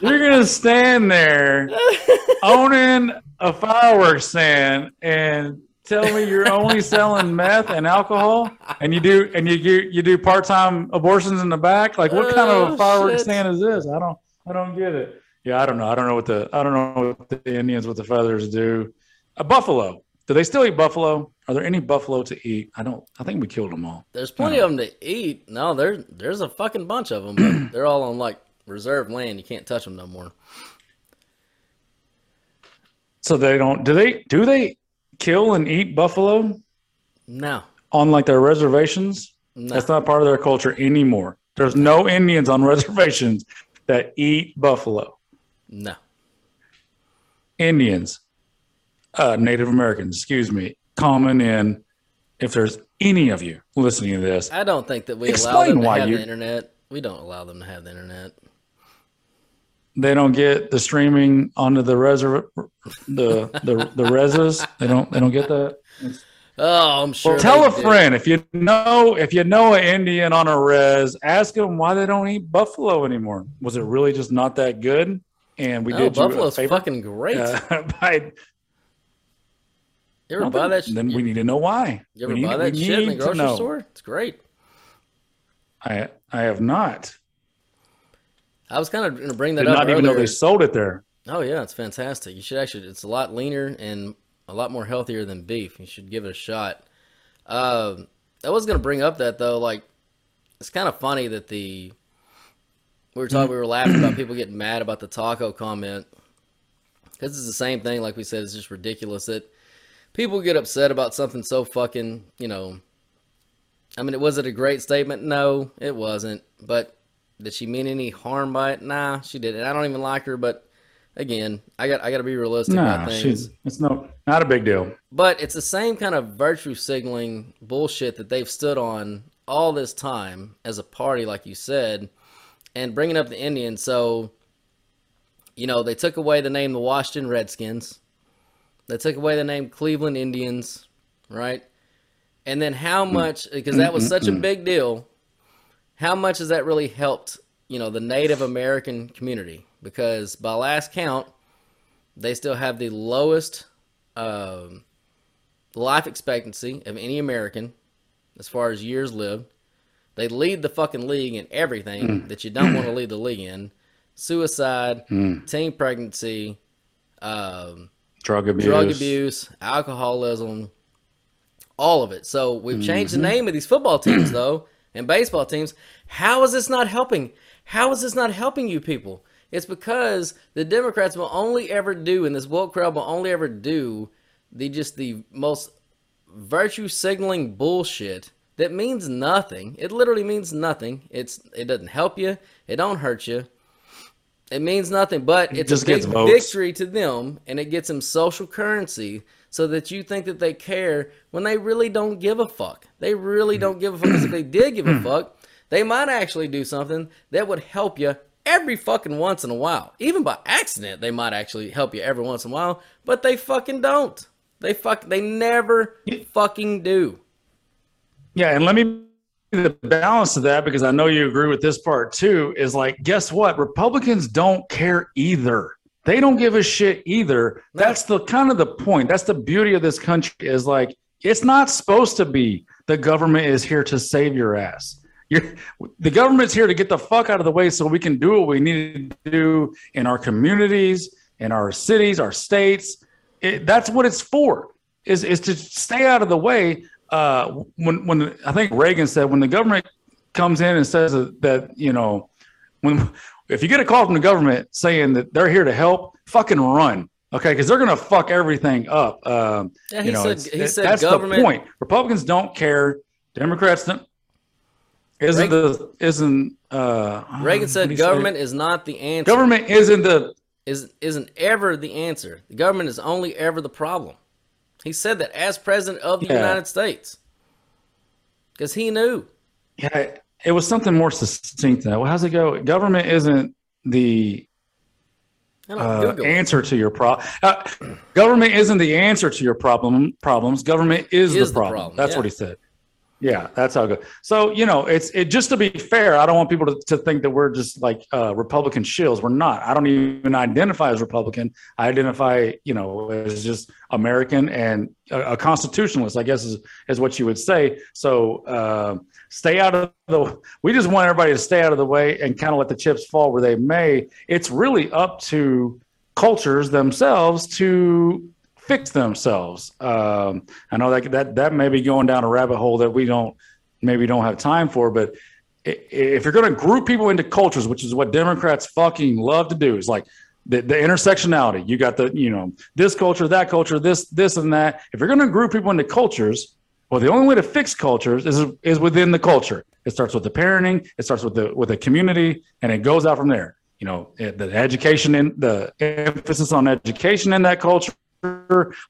You're gonna stand there owning a fireworks stand and tell me you're only selling meth and alcohol and you do and you you, you do part-time abortions in the back? Like what kind of Oh, a fireworks shit. stand is this? I don't I don't get it. Yeah, I don't know. I don't know what the I don't know what the Indians with the feathers do. A buffalo. Do they still eat buffalo? Are there any buffalo to eat? I don't. I think we killed them all. There's plenty of them to eat. No, there, there's a fucking bunch of them, but they're all on like reserved land. You can't touch them no more. So they don't. Do they? Do they kill and eat buffalo No, on like their reservations? no. That's not part of their culture anymore. There's no Indians on reservations that eat buffalo. no. Indians, uh, Native Americans, excuse me, common in. If there's any of you listening to this, I don't think that we allow Explain them to why have you- the internet. We don't allow them to have the internet. They don't get the streaming onto the reserv the the the reses. They don't. They don't get that. Oh, I'm sure. Well, tell a do. friend if you know if you know an Indian on a res, ask them why they don't eat buffalo anymore. Was it really just not that good? And we No, did you a Buffalo's fucking great. uh, by you ever buy then- that? sh- Then we need to know why. you ever we need, buy that shit in the grocery store? It's great. I I have not. I was kind of going to bring that Did up not even know they sold it there. Oh yeah, it's fantastic. You should actually. It's a lot leaner and a lot more healthier than beef. You should give it a shot. Um, I was gonna bring up that though. Like, it's kind of funny that the we were talking. We were laughing about people getting mad about the taco comment because it's the same thing. Like we said, it's just ridiculous that people get upset about something so fucking. You know. I mean, it was it a great statement? No, it wasn't. But did she mean any harm by it? Nah, she didn't. I don't even like her, but again, I got I got to be realistic No, about things. she's it's no not a big deal. But it's the same kind of virtue signaling bullshit that they've stood on all this time as a party, like you said, and bringing up the Indians. So, you know, they took away the name the Washington Redskins. They took away the name Cleveland Indians, right? And then how mm. much, because that was such a big deal, how much has that really helped, you know, the Native American community? Because by last count, they still have the lowest um, life expectancy of any American as far as years lived. They lead the fucking league in everything that you don't want to lead the league in: suicide, teen pregnancy, um, Drug abuse. drug abuse, alcoholism, all of it. So we've changed the name of these football teams though and baseball teams. How is this not helping? How is this not helping you people? It's because the Democrats will only ever do, and this woke crowd will only ever do the just the most virtue signaling bullshit that means nothing. It literally means nothing. It's it doesn't help you. It don't hurt you. It means nothing, but it's just a big victory to them, and it gets them social currency, so that you think that they care when they really don't give a fuck. They really don't give a fuck. if they did give a fuck, they might actually do something that would help you every fucking once in a while. Even by accident, they might actually help you every once in a while, but they fucking don't. They fuck. They never fucking do. Yeah, and let me the balance of that because I know you agree with this part too. Is like, guess what? Republicans don't care either. They don't give a shit either. That's the kind of the point. That's the beauty of this country is like it's not supposed to be the government is here to save your ass. You're, the government's here to get the fuck out of the way so we can do what we need to do in our communities, in our cities, our states. It, that's what it's for. Is is to stay out of the way. Uh, when when I think Reagan said when the government comes in and says that, that you know when if you get a call from the government saying that they're here to help, fucking run. Okay, because they're gonna fuck everything up. Um, Yeah, you know, said- he it- said that's government- the point. Republicans don't care. Democrats don't. Isn't the isn't uh Reagan said he say? government is not the answer. government isn't the is isn't ever the answer. The government is only ever the problem. He said that as president of the Yeah. United States because he knew. Yeah, it was something more succinct than that. Well, how's it go? Government isn't the uh, answer to your problem. Uh, government isn't the answer to your problem problems. Government is, Is the the problem. problem, That's yeah. what he said. Yeah, that's how good. So you know, it's it. Just to be fair, I don't want people to, to think that we're just like uh, Republican shills. We're not. I don't even identify as Republican. I identify, you know, as just American and a, a constitutionalist. I guess is is what you would say. So uh, stay out of the. We just want everybody to stay out of the way and kind of let the chips fall where they may. It's really up to cultures themselves to fix themselves. Um, I know that that that may be going down a rabbit hole that we don't maybe don't have time for, but if you're going to group people into cultures, which is what Democrats fucking love to do, is like the, the intersectionality. You got the you know this culture, that culture, this this and that. If you're going to group people into cultures, well, the only way to fix cultures is is within the culture. It starts with the parenting. It starts with the with the community, and it goes out from there. You know, the education and the emphasis on education in that culture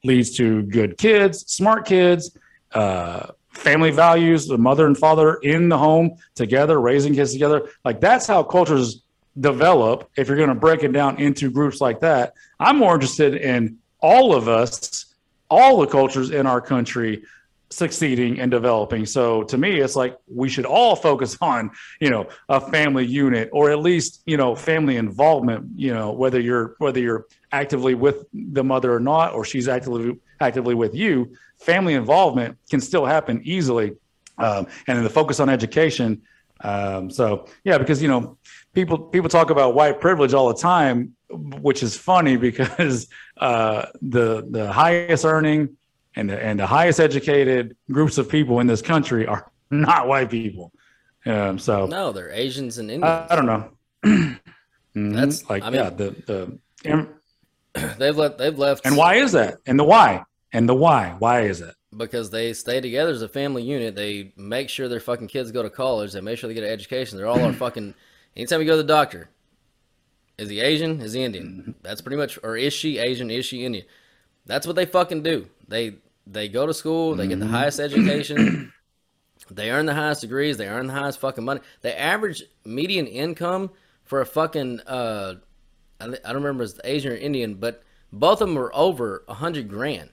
leads to good kids, smart kids, uh, family values, the mother and father in the home together, raising kids together. Like that's how cultures develop. If you're going to break it down into groups like that, I'm more interested in all of us, all the cultures in our country succeeding and developing. So to me, it's like we should all focus on, you know, a family unit or at least, you know, family involvement, you know, whether you're whether you're actively with the mother or not, or she's actively actively with you, family involvement can still happen easily. Um, and then the focus on education. Um, so yeah, because you know, people people talk about white privilege all the time, which is funny because uh, the the highest earning and the, and the highest educated groups of people in this country are not white people. Um, so No, they're Asians and I, Indians. I don't know. Mhm. That's- like I mean- yeah, the the they've left. They've left. And why is that? And the why? And the why? Why is it? because they stay together as a family unit. They make sure their fucking kids go to college. They make sure they get an education. They're all our fucking. Anytime you go to the doctor, is he Asian? Is he Indian? That's pretty much. Or is she Asian? Is she Indian? That's what they fucking do. They they go to school. They get the highest education. They earn the highest degrees. They earn the highest fucking money. The average median income for a fucking uh, I, I don't remember if it's Asian or Indian, but both of them were over a hundred grand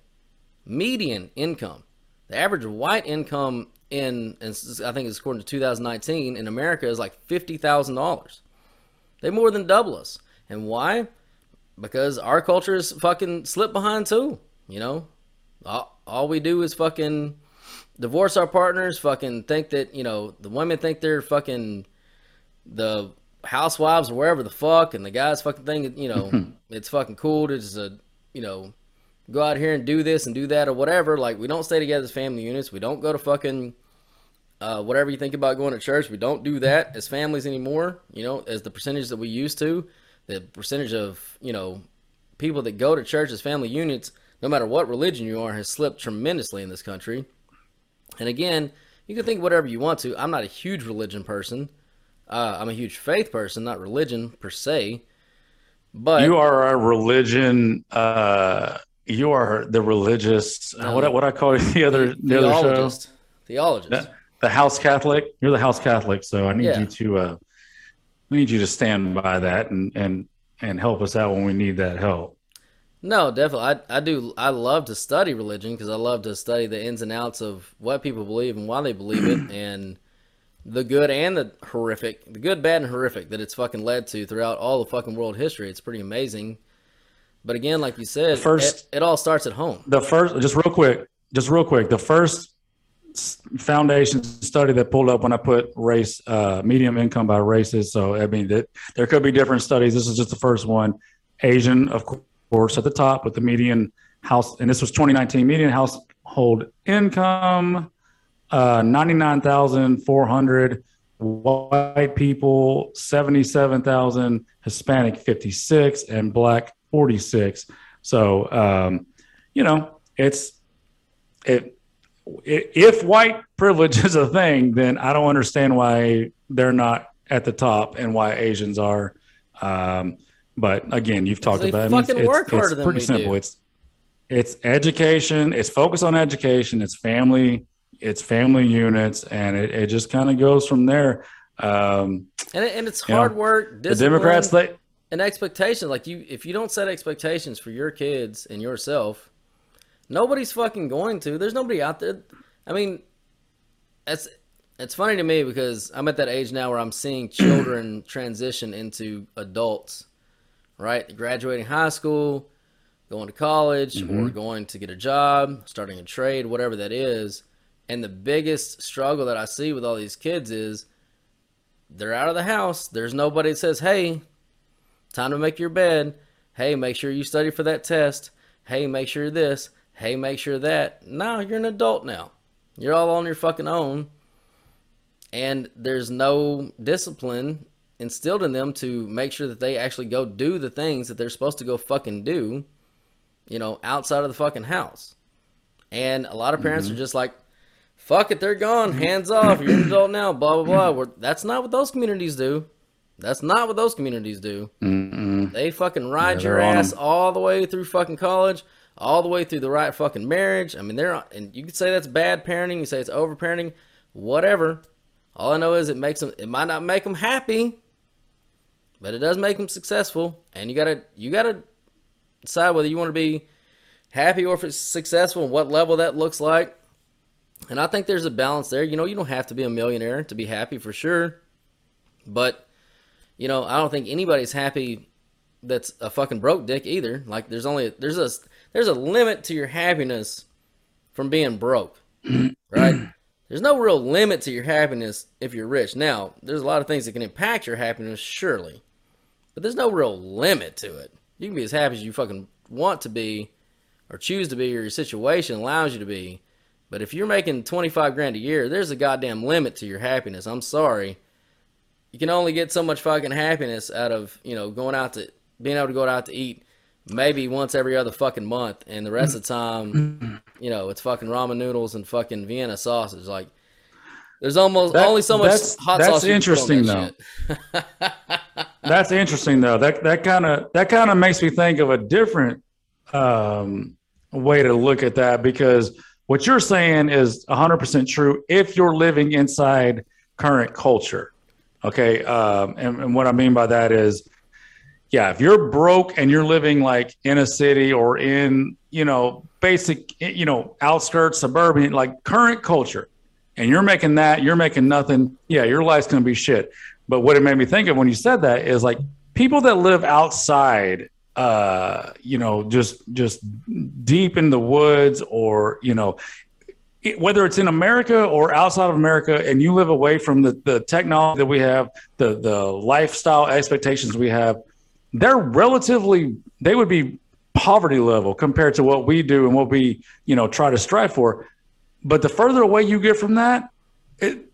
median income. The average white income in, and I think it's according to 2019 in America is like fifty thousand dollars. They more than double us, and why? Because our culture is fucking slipped behind too. You know, all, all we do is fucking divorce our partners. Fucking think that you know the women think they're fucking the housewives or wherever the fuck, and the guys fucking think you know it's fucking cool to just a you know go out here and do this and do that or whatever. Like we don't stay together as family units. We don't go to fucking uh, whatever you think about going to church. We don't do that as families anymore. You know, as the percentage that we used to, the percentage of you know people that go to church as family units, no matter what religion you are, has slipped tremendously in this country. And again, you can think whatever you want to. I'm not a huge religion person. Uh, I'm a huge faith person, not religion per se. But you are a religion. Uh, you are the religious. Uh, what what I call the other the other show. theologist. Theologist. The, the House Catholic. You're the House Catholic, so I need Yeah. you to. Uh, I need you to stand by that and and and help us out when we need that help. No, definitely. I, I do. I love to study religion because I love to study the ins and outs of what people believe and why they believe it, and the good and the horrific, the good, bad, and horrific that it's fucking led to throughout all the fucking world history. It's pretty amazing. But again, like you said, First- it, it all starts at home. the first just real quick just real quick the first foundation study that pulled up when i put race uh, medium income by races. So i mean that there could be different studies. This is just the first one. Asian of course at the top with the median house and this was 2019 median household income. Uh, 99400 white people 77000 hispanic 56 and black 46 so um, you know, it's it, if white privilege is a thing, then I don't understand why they're not at the top and why Asians are. Um, but again, you've talked They about it. It's, work it's, harder it's than pretty simple. do. It's it's education. It's focus on education. It's family. It's family units, and it, it just kind of goes from there. Um, And, it, and it's You know, hard work. the Democrats, discipline. and expectations like you if you don't set expectations for your kids and yourself nobody's fucking going to there's nobody out there i mean it's it's funny to me because i'm at that age now where i'm seeing children transition into adults right graduating high school going to college or mm-hmm. going to get a job starting a trade whatever that is and the biggest struggle that i see with all these kids is they're out of the house there's nobody that says hey time to make your bed. Hey, make sure you study for that test. Hey, make sure this. Hey, make sure that. No, you're an adult now. You're all on your fucking own. And there's no discipline instilled in them to make sure that they actually go do the things that they're supposed to go fucking do, you know, outside of the fucking house. And a lot of parents are just like, fuck it, they're gone. Hands off. You're an adult now. Blah, blah, blah. We're, that's not what those communities do. That's not what those communities do. They fucking ride Yeah, your ass all the way through fucking college, all the way through the right fucking marriage. I mean, they're and you could say that's bad parenting. You say it's over parenting, whatever. All I know is it makes them. It might not make them happy, but it does make them successful. And you gotta you gotta decide whether you want to be happy or if it's successful and what level that looks like. And I think there's a balance there. You know, you don't have to be a millionaire to be happy for sure, but you know, I don't think anybody's happy that's a fucking broke dick either. Like there's only there's a there's a limit to your happiness from being broke. right? There's no real limit to your happiness if you're rich. Now, there's a lot of things that can impact your happiness surely. But there's no real limit to it. You can be as happy as you fucking want to be or choose to be or your situation allows you to be. But if you're making 25 grand a year, there's a goddamn limit to your happiness. I'm sorry you can only get so much fucking happiness out of you know going out to being able to go out to eat maybe once every other fucking month and the rest of the time you know it's fucking ramen noodles and fucking vienna sausage like there's almost That- only so much that's- hot that's sauce you can put on interesting, that shit. That's interesting though. That that kind of that kind of makes me think of a different um, way to look at that because what you're saying is 100% true if you're living inside current culture. Okay, um, and, and what I mean by that is, yeah, if you're broke and you're living like in a city or in you know basic you know outskirts suburban like current culture, and you're making that, you're making nothing. Yeah, your life's gonna be shit. But what it made me think of when you said that is like people that live outside, uh, you know, just just deep in the woods, or you know, it- whether it's in America or outside of America, and you live away from the the technology that we have, the the lifestyle expectations we have, they're relatively they would be poverty level compared to what we do and what we you know try to strive for. But the further away you get from that, it,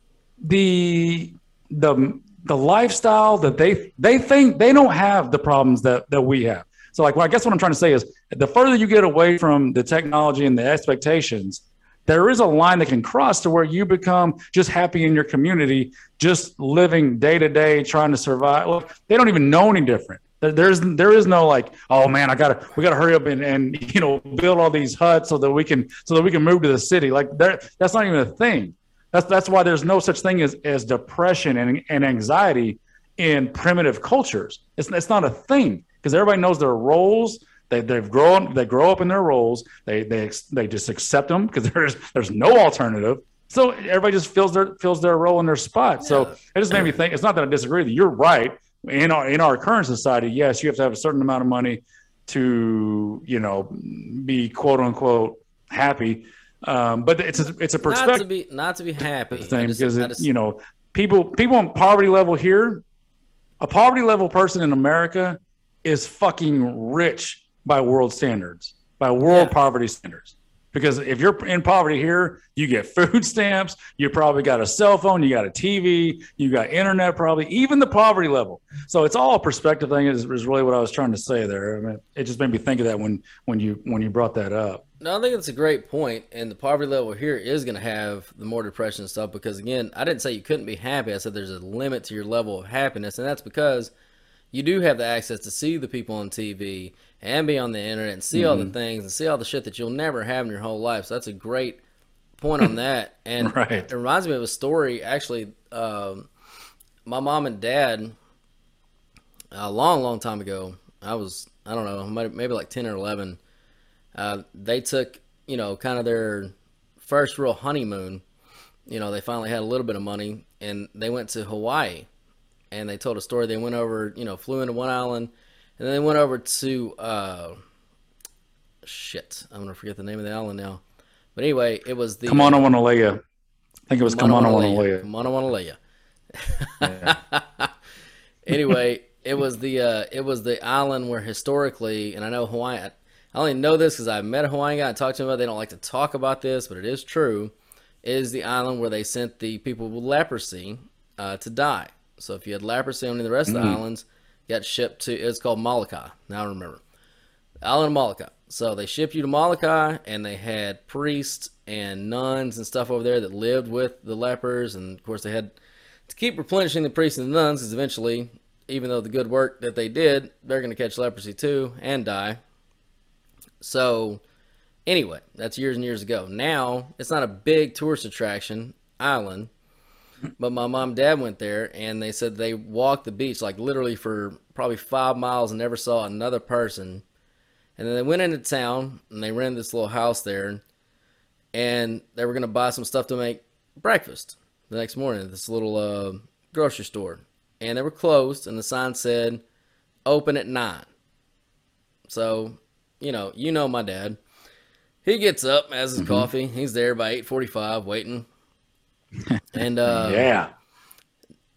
the the the lifestyle that they they think they don't have the problems that that we have. So like, well, I guess what I'm trying to say is, the further you get away from the technology and the expectations, there is a line that can cross to where you become just happy in your community, just living day to day, trying to survive. Well, they don't even know any different. There- There's there is no like, oh man, I gotta we gotta hurry up and, and you know build all these huts so that we can so that we can move to the city. Like there, that's not even a thing. That's that's why there's no such thing as, as depression and, and anxiety in primitive cultures. It's it's not a thing because everybody knows their roles. They they've grown they grow up in their roles. They they they just accept them because there's there's no alternative. So everybody just fills their fills their role in their spot. So it just made me think. It's not that I disagree with you. You're right. In our in our current society, yes, you have to have a certain amount of money to you know be quote unquote happy. Um, but it's a, it's a perspective not to be not to be happy thing just- because it, just- you know people people on poverty level here a poverty level person in america is fucking rich by world standards by world Yeah. poverty standards because if you're in poverty here you get food stamps you probably got a cell phone you got a tv you got internet probably even the poverty level. So it's all a perspective thing is, is really what i was trying to say there. I mean, it just made me think of that when when you when you brought that up. No, I think it's a great point, and the poverty level here is going to have the more depression stuff because, again, I didn't say you couldn't be happy. I said there's a limit to your level of happiness, and that's because you do have the access to see the people on TV and be on the internet and see all the things and see all the shit that you'll never have in your whole life. So that's a great point on that. And Right. it reminds me of a story. Actually, um, my mom and dad a long, long time ago. I was, I don't know, maybe like 10 or 11. Uh, they took, you know, kind of their first real honeymoon. You know, they finally had a little bit of money and they went to Hawaii. And they told a story. They went over, you know, flew into one island and then they went over to, uh, shit, I'm to forget the name of the island now. But anyway, it was the. Come on, I want to lay you. I think it was come on, I want to lay you. Come on, I want to lay anyway, it was the uh, it was the island where historically, and I know Hawaii. I only know this because I met a Hawaiian guy and talked to him about. It. They don't like to talk about this, but it is true. Is the island where they sent the people with leprosy uh, to die. So if you had leprosy on any of the rest of the islands, you got shipped to. It's called Molokai. Now I remember. Island of Molokai. So they shipped you to Molokai, and they had priests and nuns and stuff over there that lived with the lepers, and of course they had to keep replenishing the priests and the nuns, because eventually, even though the good work that they did, they're going to catch leprosy too and die. So, anyway, that's years and years ago. Now it's not a big tourist attraction island, but my mom and dad went there, and they said they walked the beach like literally for probably five miles and never saw another person. And then they went into town and they rented this little house there, and they were gonna buy some stuff to make breakfast the next morning at this little uh, grocery store. And they were closed, and the sign said, "Open at 9. So, you know, you know my dad. He gets up, has his coffee. He's there by eight forty-five, waiting. And uh, Yeah.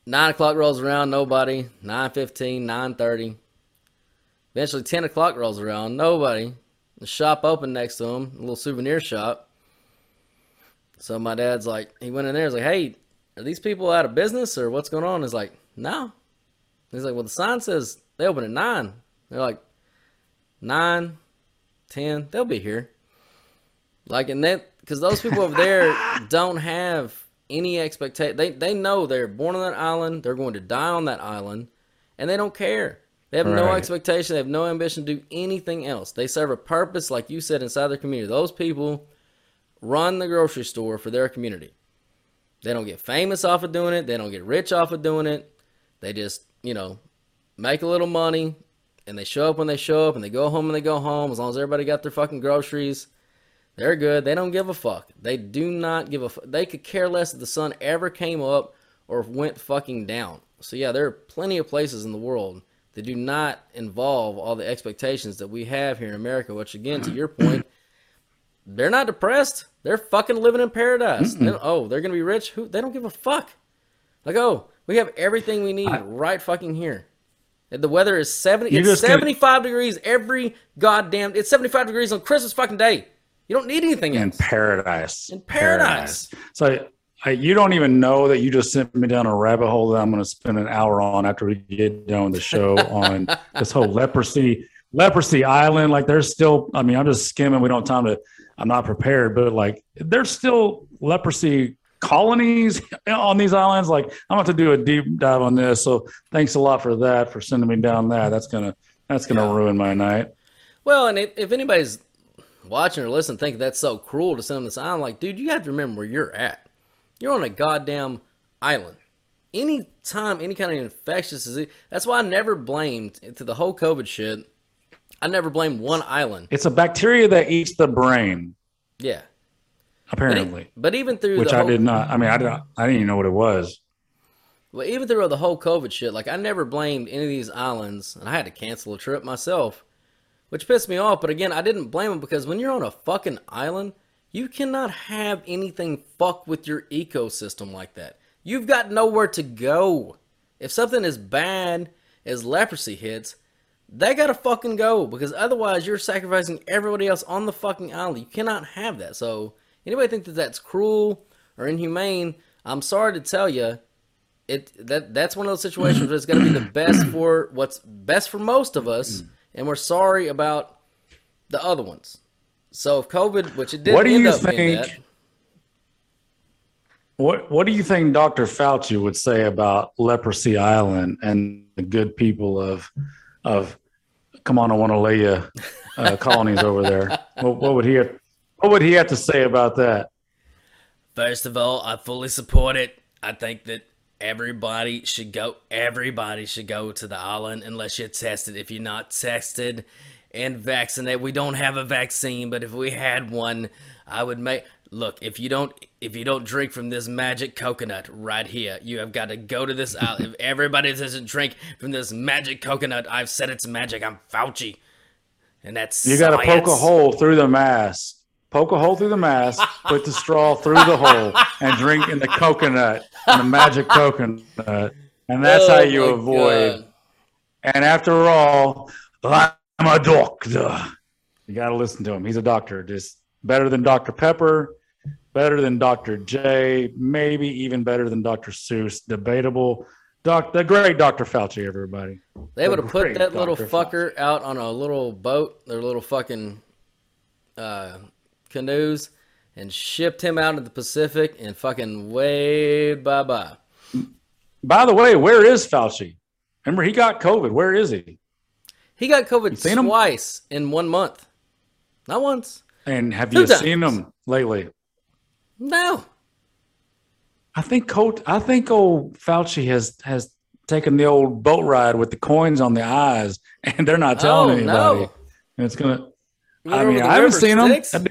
Nine o'clock rolls around, nobody. Nine fifteen, nine thirty. Eventually, ten o'clock rolls around, nobody. The shop open next to him, a little souvenir shop. So my dad's like, he went in there. He's like, "Hey, are these people out of business or what's going on?" He's like, "No." He's like, "Well, the sign says they open at nine. They're like, nine, ten, they'll be here." Like, and that because those people over there don't have any expectation. They they know they're born on that island. They're going to die on that island, and they don't care. They have no expectation. They have no ambition to do anything else. They serve a purpose, like you said, inside their community. Those people run the grocery store for their community. They don't get famous off of doing it. They don't get rich off of doing it. They just, you know, make a little money and they show up when they show up and they go home when they go home. As long as everybody got their fucking groceries, they're good. They don't give a fuck. They do not give a fuck. They could care less if the sun ever came up or went fucking down. So, yeah, there are plenty of places in the world that do not involve all the expectations that we have here in America, which, again, to your point, they're not depressed. They're fucking living in paradise. They oh, they're gonna be rich. Who? They don't give a fuck. Like, oh, we have everything we need right fucking here. And The weather is seventy. It's just gonna- seventy-five degrees every goddamn. It's seventy-five degrees on Christmas fucking day. You don't need anything In else. paradise. In paradise. So I, you don't even know that you just sent me down a rabbit hole that I'm going to spend an hour on after we get done with the show on this whole leprosy leprosy island. Like there's still, I mean, I'm just skimming. We don't have time to. I'm not prepared, but like there's still leprosy colonies on these islands. Like I'm about to do a deep dive on this. So thanks a lot for that for sending me down that. That's gonna that's gonna ruin my night. Well, and if, if anybody's watching or listening, think that's so cruel to send them this island, like, dude, you have to remember where you're at. You're on a goddamn island. Any time, any kind of infectious disease. That's why I never blamed to the whole COVID shit. I never blamed one island. It's a bacteria that eats the brain, Yeah, but, e- apparently. but even through which I whole, did not. I mean, I didn't. I didn't even know what it was. Well, even through the whole COVID shit, like I never blamed any of these islands, and I had to cancel a trip myself, which pissed me off. But again, I didn't blame them because when you're on a fucking island, you cannot have anything fuck with your ecosystem like that. You've got nowhere to go. If something as bad as leprosy hits, they gotta fucking go because otherwise you're sacrificing everybody else on the fucking island. You cannot have that. So anybody think that that's cruel or inhumane? I'm sorry to tell you, it that that's one of those situations where it's to be the best for what's best for most of us, and we're sorry about the other ones. So if COVID, which it did What do end you up being think- that, What What do you think Dr. Fauci would say about Leprosy Island and the good people of of come on, I want to lay you uh, colonies over there? What, what would he have, What would he have to say about that? First of all, I fully support it. I think that everybody should go. Everybody should go to the island unless you're tested. If you're not tested and vaccinated, we don't have a vaccine, but if we had one, I would make. Look, if you don't, if you don't drink from this magic coconut right here, you have got to go to this island. if everybody doesn't drink from this magic coconut, I've said it's magic. I'm Fauci, and that's You got to poke a hole through the mask. Poke a hole through the mask, put the straw through the hole, and drink in the coconut, in the magic coconut. And that's how Oh you avoid. God. And after all, I'm a doctor. You got to listen to him. He's a doctor. Just better than Dr. Pepper, better than Dr. J, maybe even better than Dr. Seuss. Debatable. Doc, the great Dr. Fauci, everybody. They would have put that little Dr. fucker out on a little boat, their little fucking uh, canoes, and shipped him out into the Pacific and fucking waved bye bye. By the way, where is Fauci? Remember, he got COVID. Where is he? He got COVID twice in one month. Not once. And have Two you times. seen him lately? No. I think Coach, I think old Fauci has has taken the old boat ride with the coins on the eyes, and they're not telling Oh, anybody. no. And it's gonna. I mean, I haven't seen Styx? him.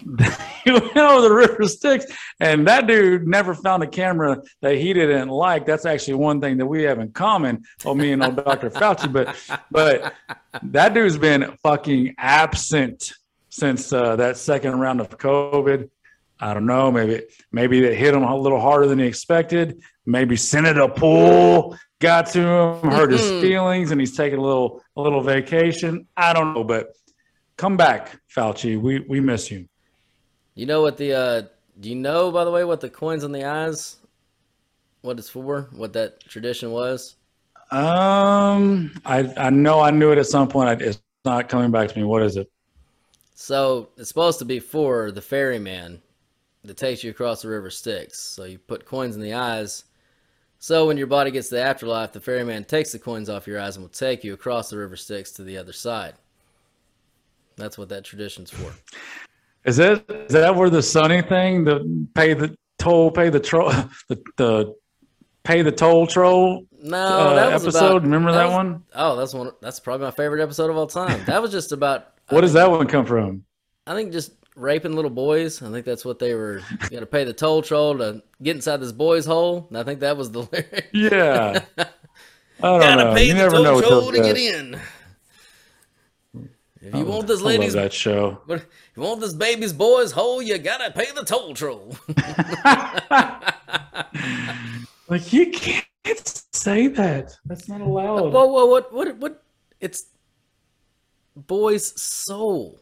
he went over the river Styx, and that dude never found a camera that he didn't like. That's actually one thing that we have in common. Oh, me and old Dr. Fauci, but but that dude's been fucking absent since uh, that second round of COVID. I don't know. Maybe maybe it hit him a little harder than he expected. Maybe Senator Paul got to him, hurt his feelings, and he's taking a little a little vacation. I don't know, but come back, Fauci. We we miss you. You know what the uh do you know by the way what the coins on the eyes what it's for? What that tradition was? Um, I I know I knew it at some point. It's not coming back to me. What is it? So it's supposed to be for the ferryman that takes you across the river Styx. So you put coins in the eyes. So when your body gets to the afterlife, the ferryman takes the coins off your eyes and will take you across the river Styx to the other side. That's what that tradition's for. Is that is that where the sunny thing, the pay the toll, pay the troll, the the pay the toll troll No, uh, that was episode? about- Remember that, was- one? Oh, that's one. That's probably my favorite episode of all time. That was just about. Where does that one come from? I think just raping little boys. I think that's what they were. You got to pay the toll troll to get inside this boy's hole. And I think that was the lyric. Yeah, I don't Gotta know. pay You the never toll know. with troll those to get in. If you want this love lady's, that show. but if you want this baby's boy's hole, you gotta pay the toll troll. Like you can't say that. That's not allowed. whoa, whoa, what, what, what? It's boy's soul.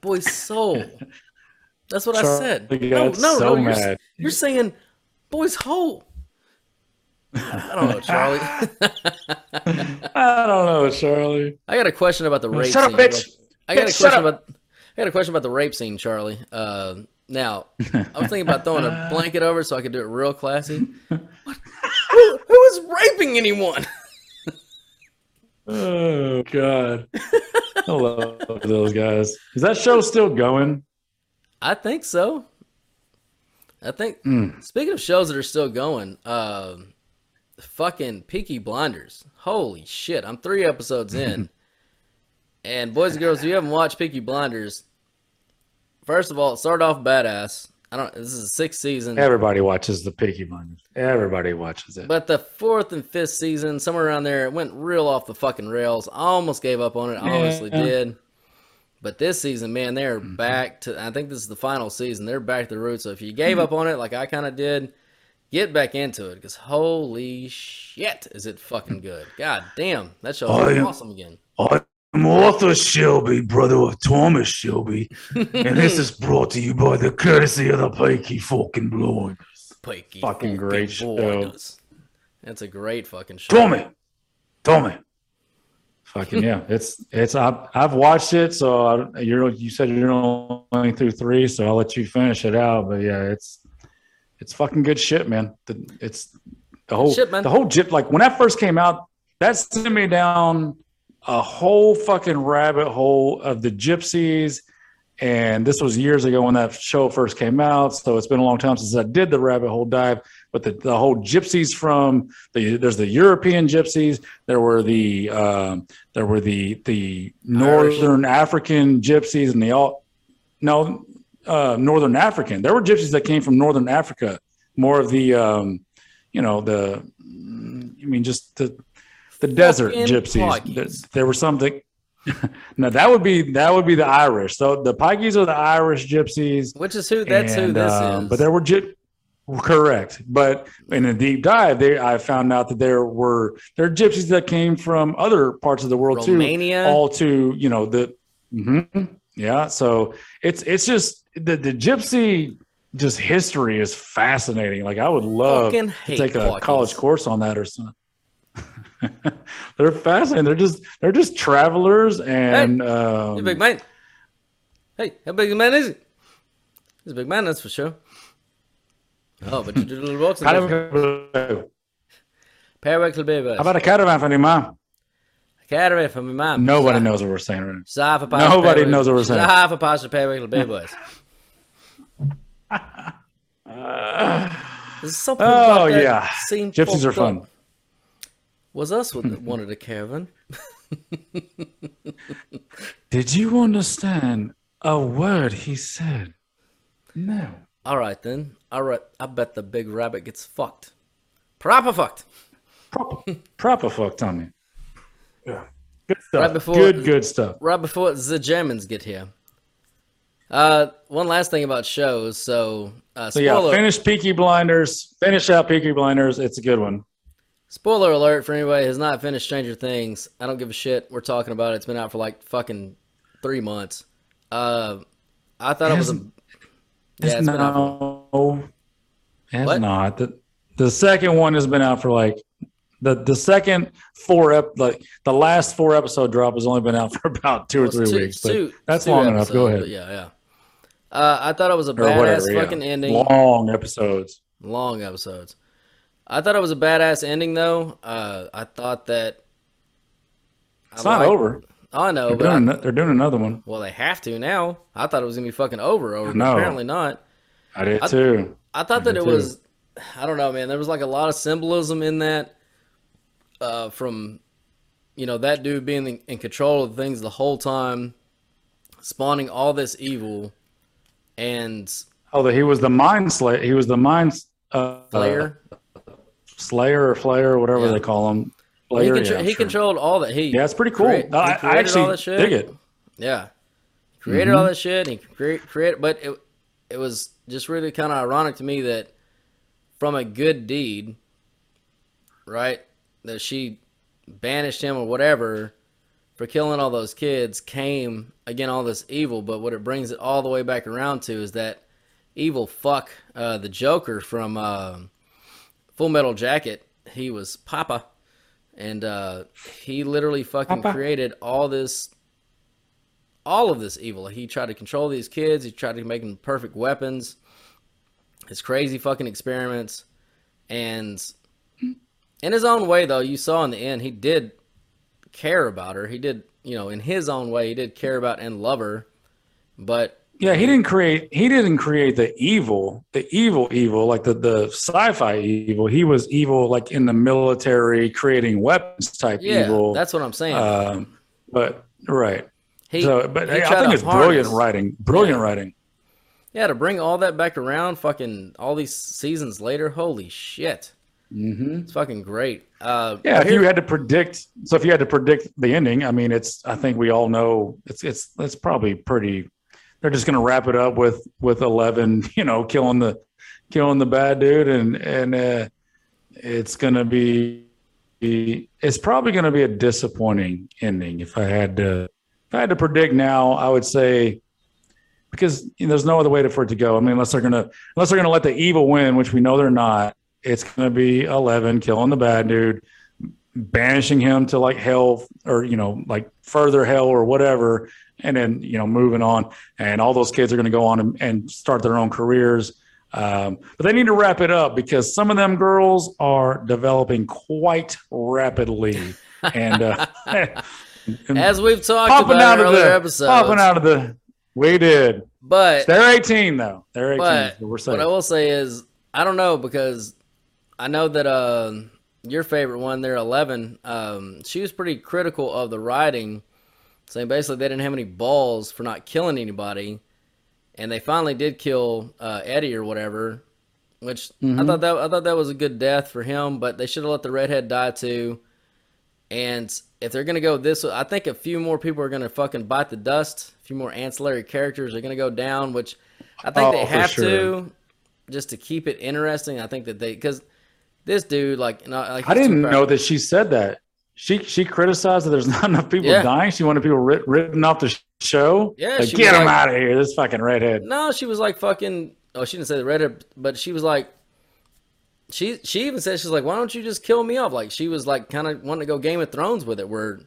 Boy's soul. That's what I said. No, no, so no. You're, mad. you're saying boy's hole. I don't know, Charlie. I don't know, Charlie. I got a question about the rape Shut up, scene. bitch. I got a Bitch, shut question about I got a question about the rape scene, Charlie. Uh, now, I was thinking about throwing a blanket over so I could do it real classy. What? Who, who is raping anyone? Oh God. I love those guys. Is that show still going? I think so. I think. Hmm. Speaking of shows that are still going, uh, fucking Peaky Blinders. Holy shit! I'm three episodes in, and boys and girls, if you haven't watched Peaky Blinders, first of all, it started off badass. I don't. This is the sixth season. Everybody watches the Peaky Blinders. Everybody watches it. But the fourth and fifth season, somewhere around there, it went real off the fucking rails. I almost gave up on it. I honestly did. But this season, man, they're Mm-hmm. back to. I think this is the final season. They're back to the roots. So if you gave up on it, like I kind of did, get back into it because holy shit, is it fucking good? God damn, that show is awesome again. I'm Arthur Shelby, brother of Thomas Shelby, and this is brought to you by the courtesy of the Peaky fucking Blinders. Peaky Fucking great show. Blinders. That's a great fucking show. Tommy, Tommy. Fucking yeah, it's it's I've, I've watched it, so I, you're you said you're only through three, so I'll let you finish it out. But yeah, it's it's fucking good shit, man. The, it's the whole Shit, man. the whole gyp like when that first came out, that sent me down a whole fucking rabbit hole of the gypsies and this was years ago when that show first came out. So it's been a long time since I did the rabbit hole dive. But the, the whole gypsies from the there's the European gypsies. There were the um, there were the the Northern African gypsies, and they all no uh, Northern African. There were gypsies that came from Northern Africa. More of the um, you know the I mean just the the desert Fucking gypsies. There, there were something. no, that would be that would be the Irish. So the Pikeys are the Irish gypsies. Which is who? That's who and, this um, is. But there were gyp. Correct, but in a deep dive, they I found out that there were there are gypsies that came from other parts of the world Romania? too, all to you know the, Mhm. yeah. So it's it's just the the gypsy just history is fascinating. Like I would love Fucking to take a Pikeys. college course on that or something. they're fascinating. They're just they're just travelers and Hey, um, big man. Hey, how big a man is he? He's a big man, that's for sure. Oh, but you did a little boxing. kind didn't of- you? Pairwheel baby. how about a caravan for your mom? Caravan for my mom. Nobody knows what we're saying right now. Half a pasta Nobody knows what we're saying. Half a pastor pasta pairwheel baby boys. There's something Oh about that yeah, scene gypsies are fun. up. Was us with the, wanted a caravan. Did you understand a word he said? No. All right then. All right. I bet the big rabbit gets fucked. Proper fucked. Proper, proper fuck, Tommy. Yeah. Good stuff. Right before- good, good stuff. right before the Germans get here. Uh, one last thing about shows. So, uh, So yeah, finish Peaky Blinders. Finish out Peaky Blinders. It's a good one. spoiler alert for anybody who has not finished Stranger Things. I don't give a shit. We're talking about it. It's been out for like fucking three months. Uh, I thought it was a yeah. It's out for, no, it's What? not. The, the second one has been out for like the the second four ep like the last four episode drop has only been out for about two or three two- weeks. But two- that's two long enough. Go ahead. Yeah, yeah. Uh, I thought it was a badass whatever. yeah. fucking ending. Long episodes. long episodes. I thought it was a badass ending though. Uh, I thought that It's not over. I know, They're but doing, ano- they're doing another one. well, they have to now. I thought it was gonna be fucking over, over. No, apparently not. I did I- too. I thought that it too. was. I don't know, man. There was like a lot of symbolism in that. Uh, from, you know, that dude being in, in control of things the whole time, spawning all this evil, and Oh, that he was the mind slayer. He was the mind uh, Slayer. slayer or flayer, or whatever Yeah. they call him. he, Slayer, contr- yeah, he sure. controlled all that. He Yeah, it's pretty cool. I, I actually that shit. dig it. Yeah, he created all that shit. And he create create, but it it was just really kind of ironic to me that from a good deed, right, that she banished him or whatever for killing all those kids came again all this evil. But what it brings it all the way back around to is that evil fuck uh, the Joker from uh, Full Metal Jacket. He was Papa. And uh, he literally fucking Papa. created all this all of this evil. He tried to control these kids. He tried to make them perfect weapons. His crazy fucking experiments, and in his own way, though, you saw in the end he did care about her. He did, you know, in his own way, he did care about and love her. But Yeah, he didn't create. He didn't create the evil, the evil, evil, like the the sci-fi evil. He was evil, like in the military, creating weapons type yeah, evil. that's what I'm saying. um, but right. he, so, but he hey, I think it's brilliant writing. Brilliant Yeah. writing. Yeah, to bring all that back around, fucking all these seasons later, holy shit, hmm it's fucking great. Uh, Yeah, if here- you had to predict, so if you had to predict the ending, I mean, it's. I think we all know it's. It's. It's probably pretty. They're just going to wrap it up with with eleven, you know, killing the killing the bad dude, and and uh, it's going to be. It's probably going to be a disappointing ending. If I had to, if I had to predict now, I would say because you know, there's no other way for it to go. I mean, unless they're gonna unless they're gonna let the evil win, which we know they're not. It's gonna be Eleven killing the bad dude, banishing him to like hell or you know like further hell or whatever, and then you know moving on. And all those kids are gonna go on and, and start their own careers. Um, but they need to wrap it up because some of them girls are developing quite rapidly, and uh, and as we've talked popping about out in earlier the episodes, popping out of the We did. But They're 18 though. They're 18. But so what I will say is, I don't know because I know that uh, your favorite one, there, eleven. Um, she was pretty critical of the writing, saying basically they didn't have any balls for not killing anybody, and they finally did kill uh, Eddie or whatever. Which I thought that I thought that was a good death for him, but they should have let the redhead die too. And if they're gonna go this, I think a few more people are gonna fucking bite the dust. A few more ancillary characters are gonna go down, which I think Oh, they have sure. to, just to keep it interesting. I think that they because this dude, like, know, like I didn't know that she said that. She she criticized that there's not enough people Yeah. dying. She wanted people writ, written off the show. Yeah, like, get him like- out of here. This fucking redhead. No, she was like fucking. Oh, she didn't say the redhead, but she was like. She she even said she's like, why don't you just kill me off? Like she was like kind of wanting to go Game of Thrones with it, where,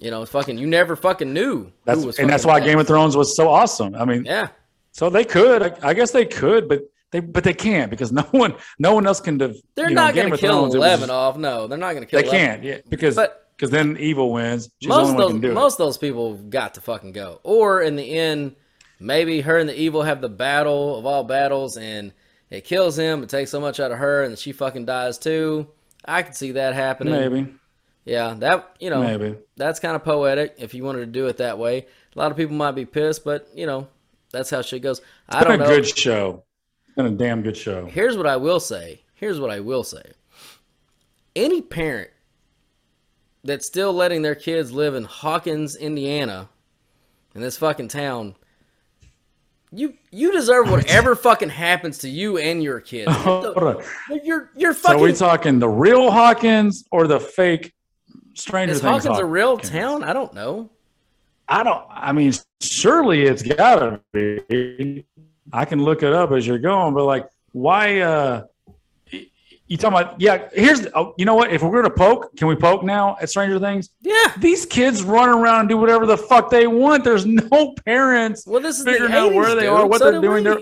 you know, fucking you never fucking knew That's who was and that's why next. Game of Thrones was so awesome. I mean, Yeah, so they could. I, I guess they could, but they but they can't because no one no one else can. Def, they're you know, not gonna kill Thrones, eleven off. No, they're not gonna kill. They 11. can't, yeah, because because then evil wins. She's most the those who can do it. most of those people got to fucking go. Or in the end, maybe her and the evil have the battle of all battles, and it kills him. It takes so much out of her, and she fucking dies too. I could see that happening. Maybe, Yeah, that you know, maybe. that's kind of poetic if you wanted to do it that way. A lot of people might be pissed, but you know, that's how shit goes. I It's been a know. good show. Been a damn good show. Here's what I will say. Here's what I will say. Any parent that's still letting their kids live in Hawkins, Indiana, in this fucking town, you you deserve whatever fucking happens to you and your kids. Hold on. You're you're So fucking. we talking the real Hawkins or the fake Stranger is Things? Hawkins a real Hawkins? town? I don't know. I don't. I mean, surely it's gotta be. I can look it up as you're going, but like, why? uh You talking about? Yeah. Here's. Oh, you know what? If we're gonna poke, can we poke now at Stranger Things? Yeah. These kids run around and do whatever the fuck they want. There's no parents. Well, this is Figuring the out 80s, where they dude. are, what So they're do doing. They're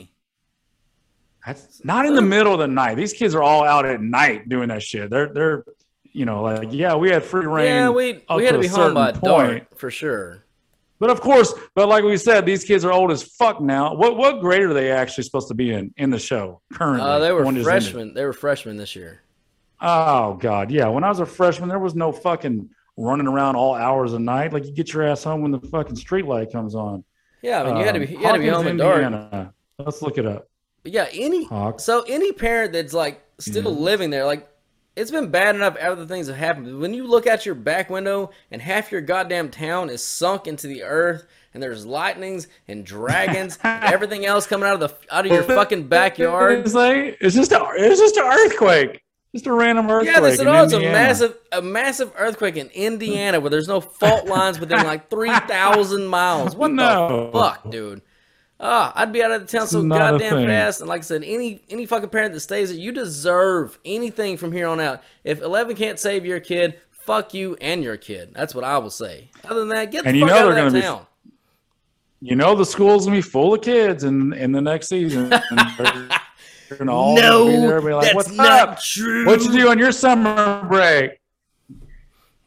That's not in the middle of the night. These kids are all out at night doing that shit. They're they're, you know, like yeah, we had free reign. Yeah, we we had to be home by point. dark for sure. But of course, but like we said, these kids are old as fuck now. What what grade are they actually supposed to be in in the show currently? Uh, they were One just ended. freshmen. They were freshmen this year. Oh god, yeah. When I was a freshman, there was no fucking running around all hours of night. Like you get your ass home when the fucking street light comes on. Yeah, I mean, you had to be Um, you had to be Hawkins, home in dark. Let's look it up. But yeah, any Hawks. so any parent that's like still living there, like it's been bad enough other things have happened. When you look out your back window and half your goddamn town is sunk into the earth and there's lightnings and dragons and everything else coming out of the out of your fucking backyard. It's like it's just a it's just an earthquake. Just a random earthquake. Yeah, this in is a massive a massive earthquake in Indiana where there's no fault lines within like three thousand miles. What No. the fuck, dude? Ah, I'd be out of the town so goddamn fast. And like I said, any any fucking parent that stays there, you deserve anything from here on out. If Eleven can't save your kid, fuck you and your kid. That's what I will say. Other than that, get the And you fuck know out of that gonna be- town. You know the school's gonna be full of kids in in the next season. And they're gonna all no, be there, be like, that's What's not up? true. What'd you do on your summer break?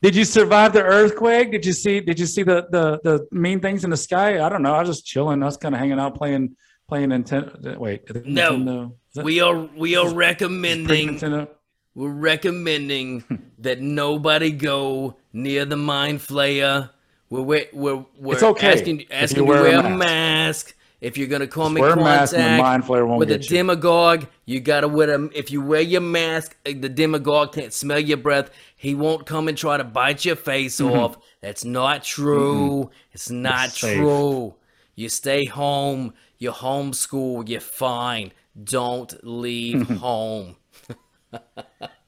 Did you survive the earthquake? Did you see? Did you see the the the mean things in the sky? I don't know. I was just chilling. I was kind of hanging out playing playing Nintendo. Wait, No. Nintendo? That We are we are recommending We're recommending that nobody go near the mind flayer. We're we're we're, we're It's okay asking asking to wear a wear a mask. mask. If you're gonna come in Wear a mask and the contact mind flayer won't with a you. demagogue, you gotta wear a. If you wear your mask, uh, the demagogue can't smell your breath. He won't come and try to bite your face off. That's not true. It's not Mm-hmm. It's safe. true. You stay home. You homeschool. You're fine. Don't leave home.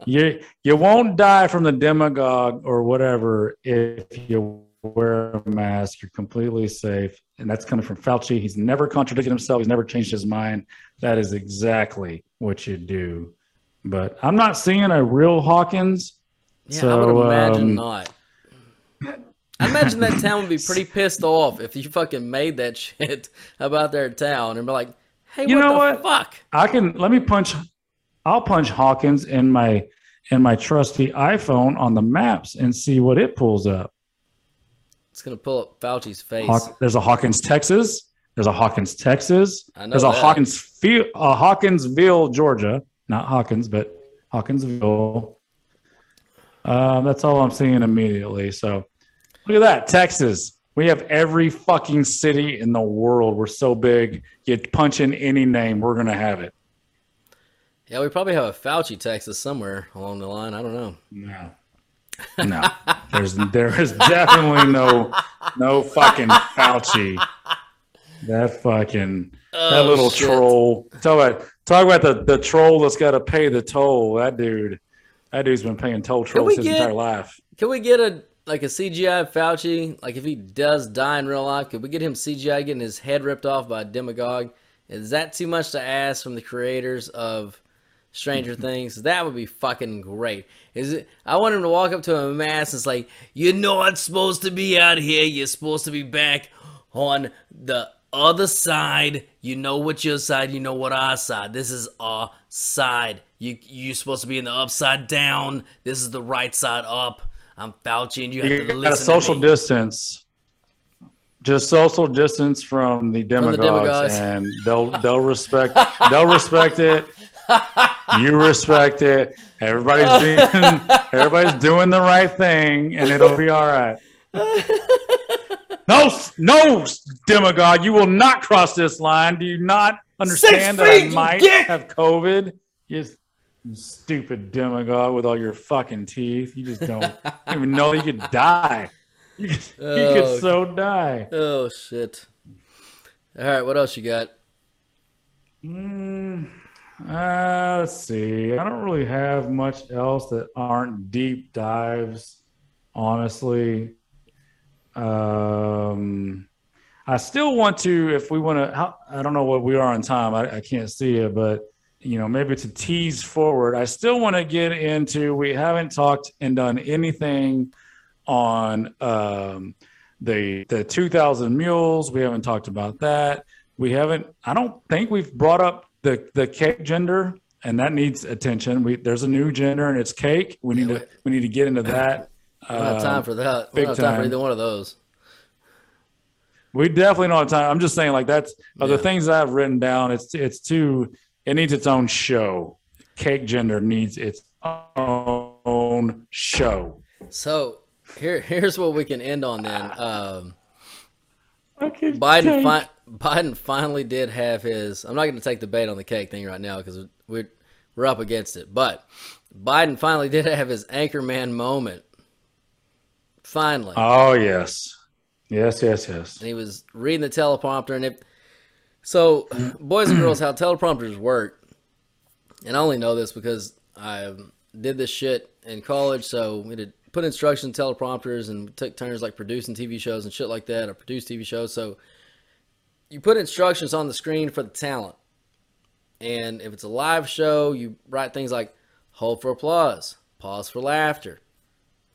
You you won't die from the demagogue or whatever if you wear a mask. You're completely safe, and that's coming from Fauci. He's never contradicted himself. He's never changed his mind. That is exactly what you do. But I'm not seeing a real Hawkins. Yeah, I would imagine um, not. I imagine that town would be pretty pissed off if you fucking made that shit about their town and be like, "Hey, You what know the what? fuck?" I can let me punch. I'll punch Hawkins in my in my trusty iPhone on the maps and see what it pulls up. It's gonna pull up Fauci's face. Hawk, there's a Hawkins, Texas. There's a Hawkins, Texas. I know There's a. Hawkins, a Hawkinsville, Georgia. Not Hawkins, but Hawkinsville. Um, that's all I'm seeing immediately. So look at that, Texas. We have every fucking city in the world. We're so big. You punch in any name, we're gonna have it. Yeah, we probably have a Fauci, Texas, somewhere along the line. I don't know. No. No. There's there is definitely no no fucking Fauci. That fucking that Oh, little shit. troll. Talk about talk about the, the troll that's gotta pay the toll. That dude that dude's been paying toll trolls his get- entire life. Can we get a like a CGI Fauci? Like if he does die in real life, could we get him CGI getting his head ripped off by a demagogue? Is that too much to ask from the creators of Stranger Things? That would be fucking great. Is it? I want him to walk up to a mass and it's like, you're not supposed to be out here. You're supposed to be back on the other side. You know what your side. You know what our side. This is our side. You you're supposed to be in the upside down. This is the right side up. I'm Fauci, and you have You to listen social to distance. Just social distance from the demagogues, demagogues. and they'll they'll respect they'll respect it. You respect it. Everybody's being everybody's doing the right thing, and it'll be all right. No, no, demagogue, you will not cross this line. Do you not understand that I might have COVID? You stupid demagogue with all your fucking teeth. You just don't even know you could die. You could, you Oh. could so die. Oh shit! All right, what else you got? Mm, uh, let's see. I don't really have much else that aren't deep dives, honestly. Um, I still want to, if we want to, I don't know what we are on time. I, I can't see it, but you know, maybe to tease forward, I still want to get into. We haven't talked and done anything on um, the the 2000 mules. We haven't talked about that. We haven't. I don't think we've brought up the the cake gender, and that needs attention. We there's a new gender, and it's cake. We need to we need to get into that. We don't have time for that. We big don't have time for either one of those. We definitely don't have time. I'm just saying, like that's of Yeah. the things that I've written down. It's it's too. It needs its own show. Cake gender needs its own show. So here, here's what we can end on then. Um, Biden, fi- Biden finally did have his. I'm not going to take the bait on the cake thing right now because we're we're up against it. But Biden finally did have his anchorman moment. Finally, Oh yes, yes, yes, yes. and he was reading the teleprompter, and it. So, boys and girls, how teleprompters work, and I only know this because I um, did this shit in college. So we did put instructions in teleprompters and took turns like producing TV shows and shit like that. I produced TV shows, so you put instructions on the screen for the talent. And if it's a live show, you write things like hold for applause, pause for laughter,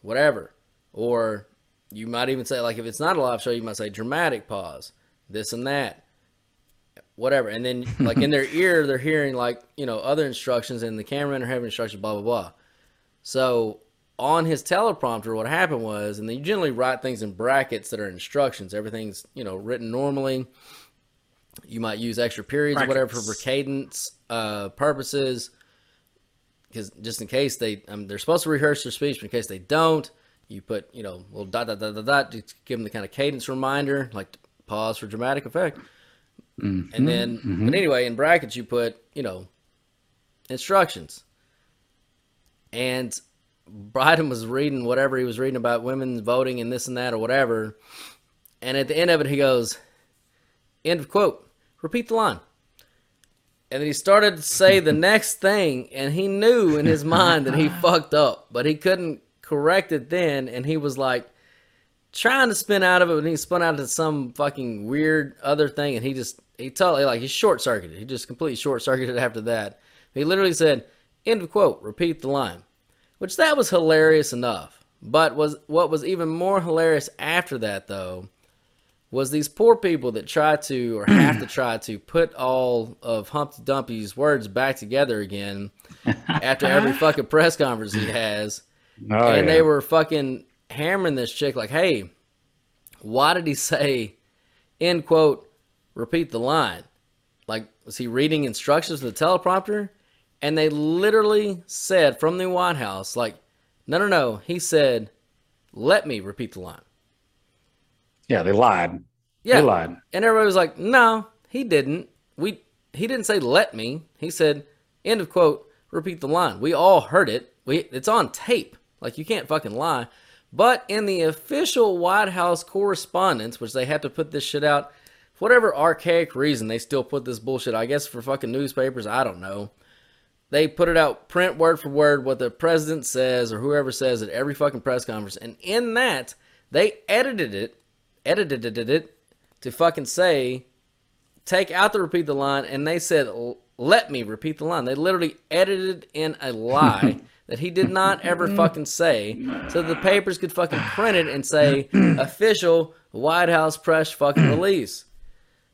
whatever. Or you might even say, like, if it's not a live show, you might say dramatic pause, this and that, whatever. And then, like, in their ear, they're hearing, like, you know, other instructions, and the cameraman are having instructions, blah, blah, blah. So on his teleprompter, what happened was, and then you generally write things in brackets that are instructions. Everything's, you know, written normally. You might use extra periods or whatever for cadence uh, purposes, because just in case they, um, they're supposed to rehearse their speech, but in case they don't, you put, you know, little dot dot dot dot dot to give them the kind of cadence reminder, like pause for dramatic effect. And then, but anyway, in brackets you put, you know, instructions. And Biden was reading whatever he was reading about women voting and this and that or whatever. And at the end of it, he goes, end of quote, repeat the line. And then he started to say the next thing, and he knew in his mind that he fucked up, but he couldn't correct it then. And he was like trying to spin out of it, and he spun out to some fucking weird other thing, and he just, he totally, like, he short circuited. He just completely short circuited after that. He literally said, end of quote, repeat the line, which that was hilarious enough. But was what was even more hilarious after that, though, was these poor people that try to or have to try to put all of Humpty Dumpty's words back together again after every fucking press conference he has. Oh, and yeah. they were fucking hammering this chick like, hey, why did he say, end quote, repeat the line. Like, was he reading instructions from the teleprompter? And they literally said from the White House, like, no, no, no. He said, let me repeat the line. Yeah, they lied. Yeah. They lied. And everybody was like, no, he didn't. We he didn't say let me. He said, end of quote, repeat the line. We all heard it. We it's on tape. Like you can't fucking lie. But in the official White House correspondence, which they have to put this shit out, for whatever archaic reason, they still put this bullshit. I guess for fucking newspapers, I don't know. They put it out print word for word what the president says or whoever says at every fucking press conference. And in that, they edited it, edited it to fucking say, take out the repeat the line, and they said, let me repeat the line. They literally edited in a lie that he did not ever fucking say, so the papers could fucking print it and say, official White House press fucking release.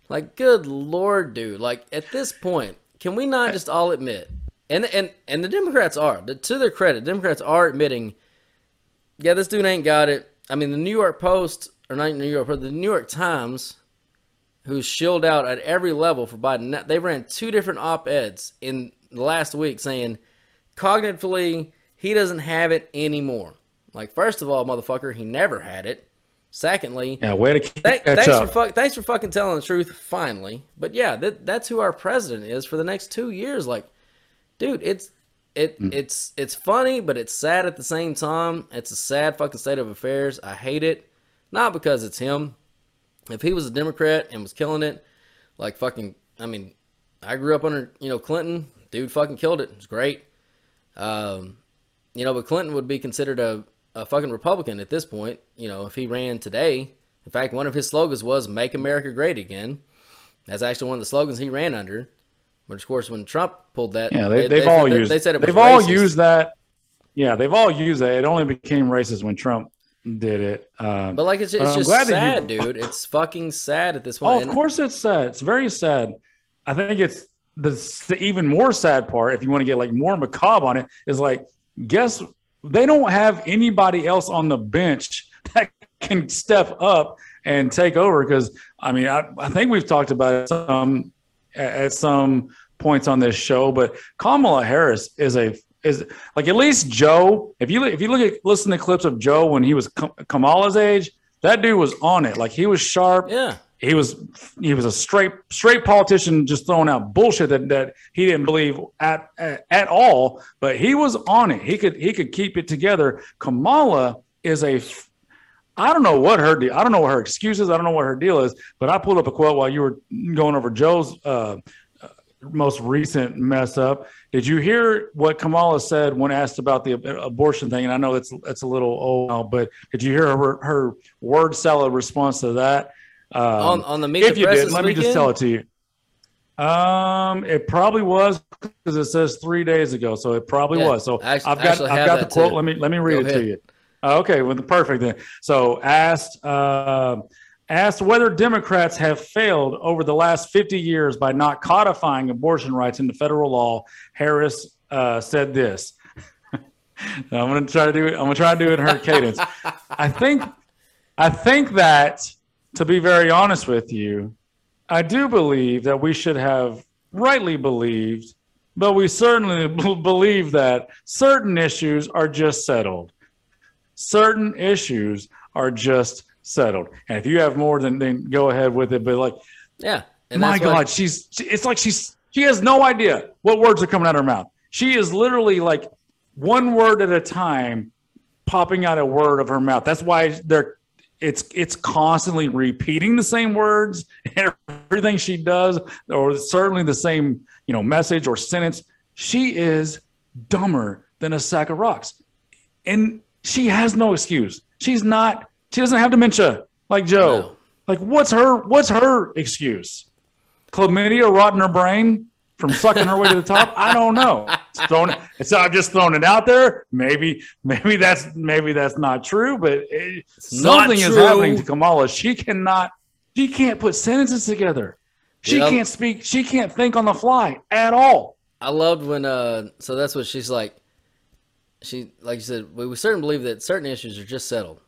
Like, good lord, dude. Like, at this point, can we not just all admit, and and and the Democrats are, to their credit, Democrats are admitting, yeah, this dude ain't got it. I mean, the New York Post, or not New York, but the New York Times, who's shilled out at every level for Biden, they ran two different op eds in the last week saying, cognitively, he doesn't have it anymore. Like, first of all, motherfucker, he never had it. Secondly, Yeah, way to th- thanks up. for fuck, thanks for fucking telling the truth. Finally, but yeah, that, that's who our president is for the next two years. Like, dude, it's it Mm. it's it's funny, but it's sad at the same time. It's a sad fucking state of affairs. I hate it, not because it's him. If he was a Democrat and was killing it, like fucking, I mean, I grew up under you know Clinton. Dude, fucking killed it. It's great. Um, you know, but Clinton would be considered a, a fucking Republican at this point, you know, if he ran today. In fact, one of his slogans was Make America Great Again. That's actually one of the slogans he ran under. But of course, when Trump pulled that, Yeah, they, they, they've all they, used. They said it they've all racist. used that. Yeah, they've all used that. It only became racist when Trump did it. Um, But like, it's, it's just sad, you- dude. It's fucking sad at this point. oh, of course it's sad. It's very sad. I think it's the, the even more sad part. If you want to get like more macabre on it, is like guess they don't have anybody else on the bench that can step up and take over. Because I mean, I, I think we've talked about it some at at some points on this show, but Kamala Harris is a is like at least Joe. If you if you look at listen to clips of Joe when he was Kamala's age, that dude was on it. Like he was sharp. Yeah. He was he was a straight straight politician, just throwing out bullshit that, that he didn't believe at, at at all. But he was on it. He could he could keep it together. Kamala is a I don't know what her deal. I don't know what her excuse is. I don't know what her deal is. But I pulled up a quote while you were going over Joe's uh, uh, most recent mess up. Did you hear what Kamala said when asked about the abortion thing? And I know it's it's a little old now, but did you hear her her word salad response to that? Um, On- on the Meet if the you did, let me just tell it to you. Um, it probably was because it says three days ago, so it probably Yeah, was. So I, I've got I've got the quote. too. Let me let me read Go it ahead. to you. Okay, well, perfect then. So asked uh, asked whether Democrats have failed over the last 50 years by not codifying abortion rights into federal law, Harris uh, said this. I'm going to try to do it. I'm going to try to do it in her cadence. I think I think that to be very honest with you, I do believe that we should have rightly believed, but we certainly b- believe that certain issues are just settled. Certain issues are just settled. And if you have more, then, then go ahead with it. But like, Yeah. And my that's what- God, she's she- it's like she's she has no idea what words are coming out of her mouth. She is literally like one word at a time popping out a word of her mouth. That's why they're it's it's constantly repeating the same words everything she does or certainly the same you know message or sentence she is dumber than a sack of rocks and she has no excuse. She's not she doesn't have dementia like joe. No. like what's her what's her excuse? Chlamydia rotting her brain from sucking her way to the top? I don't know. It's thrown it's i'm just throwing it out there. Maybe maybe that's maybe that's not true but it, not something is happening to kamala. She cannot she can't put sentences together. She Yep. can't speak she can't think on the fly at all. I loved when uh so that's what she's like she like you said, we, we certainly believe that certain issues are just settled.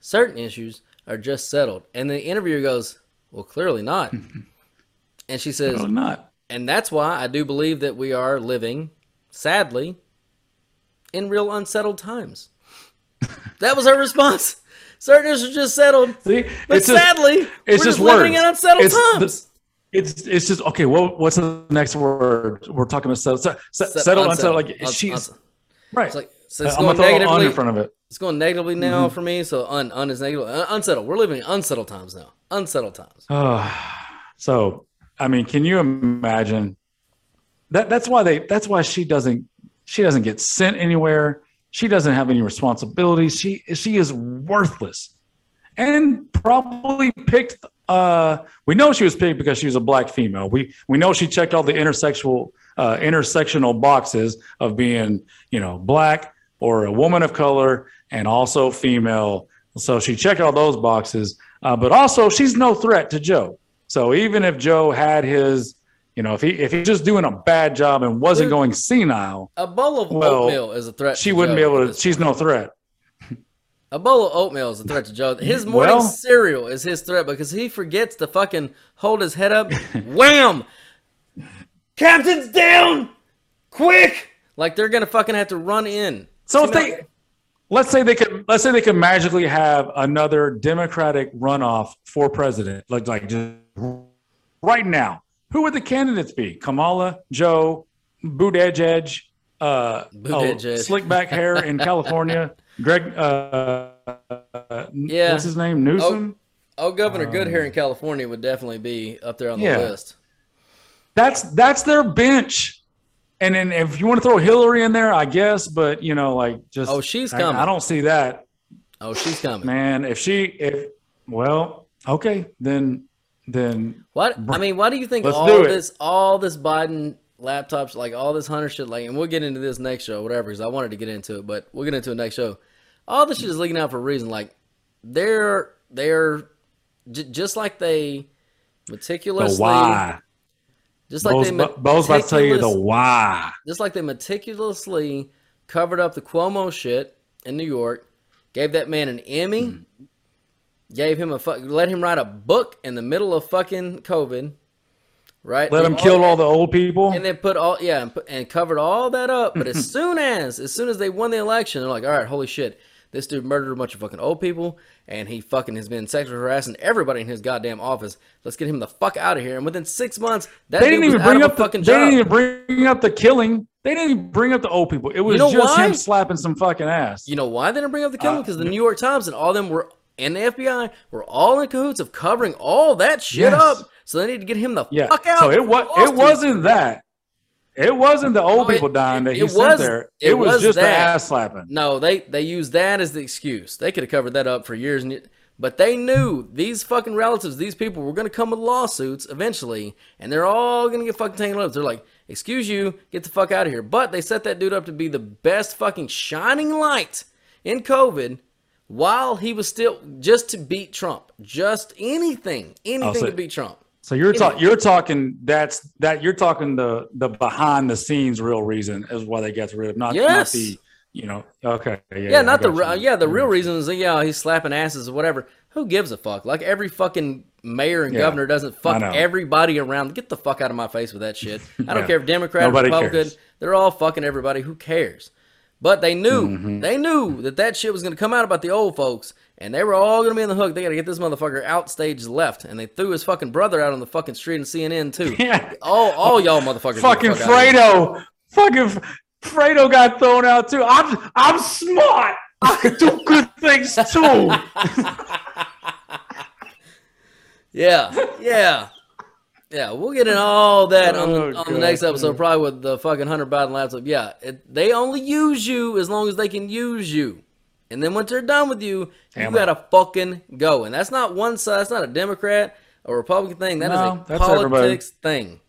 Certain issues are just settled. And the interviewer goes, Well clearly not. And she says, No, not. and that's why I do believe that we are living, sadly, in real unsettled times. that was her response. Certain issues are just settled, See, but it's just- sadly, it's we're just just living in unsettled It's the- times. It's it's just okay. Well, what's the next word? We're talking about settle, settle, settle unsettled. Like Un- she's right. It's like so it's I'm gonna throw an on negatively. in front of it. It's going negatively Mm-hmm. now for me. So un, un is negative. Un- unsettled. We're living in unsettled times now. Unsettled times. so, I mean, can you imagine that? That's why they. That's why she doesn't. She doesn't get sent anywhere. She doesn't have any responsibilities. She she is worthless, and probably picked. Uh, we know she was picked because she was a black female. We we know she checked all the intersexual uh, intersectional boxes of being you know black or a woman of color and also female. So she checked all those boxes. Uh, but also, she's no threat to Joe. So even if Joe had his, you know, if he if he's just doing a bad job and wasn't Dude. going senile, A bowl of Well, oatmeal is a threat. she wouldn't Joe be able to. She's point. no threat. A bowl of oatmeal is a threat to Joe. His morning Well- cereal is his threat because he forgets to fucking hold his head up. Wham! Captain's down! Quick! Like they're gonna fucking have to run in. So if they, let's say they could, let's say they could magically have another Democratic runoff for president, like like just right now, who would the candidates be? Kamala, Joe, Buttigieg, uh, oh, slick back hair in California, Greg, uh, Yeah. what's his name, Newsom. Oh, Governor Good here in California would definitely be up there on the Yeah. list. That's that's their bench. And then if you want to throw Hillary in there, I guess, but you know, like just Oh, she's coming. I don't see that. Oh, she's coming. Man, if she if well, okay, then then What I mean, why do you think all this, all this Biden laptops, like all this Hunter shit, like, and we'll get into this next show, whatever, because I wanted to get into it, but we'll get into it next show. All this shit is leaking out for a reason. Like, they're they're j- just like they the meticulously, why. Just like Bo's, they Bo- Bo's about to tell you the why. just like they meticulously covered up the Cuomo shit in New York, gave that man an Emmy, Hmm. gave him a fuck, let him write a book in the middle of fucking COVID, right? Let him kill all the old people. and then put all yeah, and, put, and covered all that up. But as soon as as soon as they won the election, they're like, all right, holy shit, this dude murdered a bunch of fucking old people, and he fucking has been sexually harassing everybody in his goddamn office. Let's get him the fuck out of here. And within six months, that They dude didn't even bring up the, fucking they job. didn't even bring up the killing. They didn't even bring up the old people. It was know just why? him slapping some fucking ass. You know why they didn't bring up the Uh, killing? Because the New York Times and all them were and the FBI were all in cahoots of covering all that shit Yes. up. So they need to get him the yeah. fuck out. So it was it wasn't that. It wasn't the old No, it- people dying that he it sent there. it It, was, was just the that. ass slapping. No, they they used that as the excuse. They could have covered that up for years and. But they knew these fucking relatives, these people were going to come with lawsuits eventually, and they're all going to get fucking tangled up. They're like, "Excuse you, get the fuck out of here." But they set that dude up to be the best fucking shining light in COVID, while he was still just to beat Trump, just anything, anything oh, so- to beat Trump. So you're talking you're talking that's that you're talking the the behind the scenes real reason is why they got rid of not, not Yes. the you know okay yeah, Yeah, not the you. yeah the real reason is that, yeah he's slapping asses or whatever. Who gives a fuck? Like every fucking mayor and Yeah, governor doesn't fuck everybody around. Get the fuck out of my face with that shit. I don't care if Democrat or Nobody Republican. cares. They're all fucking everybody. Who cares? But they knew Mm-hmm. they knew that that shit was gonna come out about the old folks, and they were all gonna be in the hook. They gotta get this motherfucker out stage left, and they threw his fucking brother out on the fucking street in CNN too. Yeah. All all y'all motherfuckers. fucking fuck out of here. Fredo fucking Fredo got thrown out too I'm I'm smart I can do good things too Yeah, yeah, yeah. We'll get in all that on, Oh, the, on the next episode, probably with the fucking Hunter Biden laptop. Yeah, it, they only use you as long as they can use you, and then once they're done with you, Damn you gotta fucking go. And that's not one side. That's not a Democrat or Republican thing. That is No, a that's politics thing.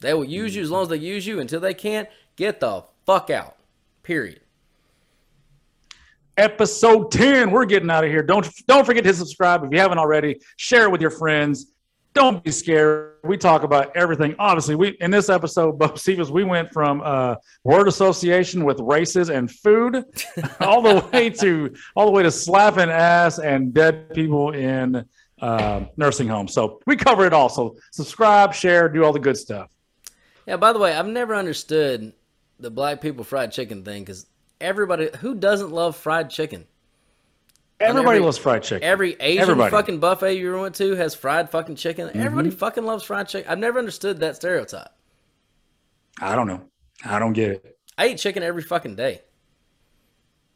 They will use you as mm-hmm. long as they use you. Until they can't, get the fuck out. Period. episode 10 we're getting out of here don't don't forget to subscribe if you haven't already share it with your friends don't be scared we talk about everything obviously we in this episode Bocephus, we went from uh word association with races and food all the way to all the way to slapping ass and dead people in uh, nursing homes. So we cover it all. So subscribe, share, do all the good stuff. Yeah. By the way, I've never understood the black people fried chicken thing because everybody who doesn't love fried chicken. Everybody every- loves fried chicken. Every Asian Everybody. fucking buffet you went to has fried fucking chicken. Everybody Mm-hmm. fucking loves fried chicken. I've never understood that stereotype. I don't know. I don't get it. I eat chicken every fucking day.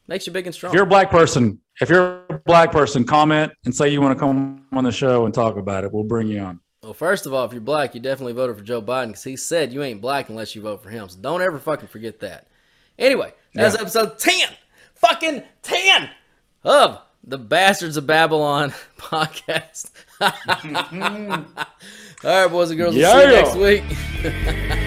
Makes you big and strong. If you're a black person, if you're a black person, comment and say you want to come on the show and talk about it. We'll bring you on. Well, first of all, if you're black, you definitely voted for Joe Biden because he said you ain't black unless you vote for him. So don't ever fucking forget that. Anyway, that's Yeah. episode 10, fucking 10 of the Bastards of Babylon podcast. all right, boys and girls, we'll see you next week.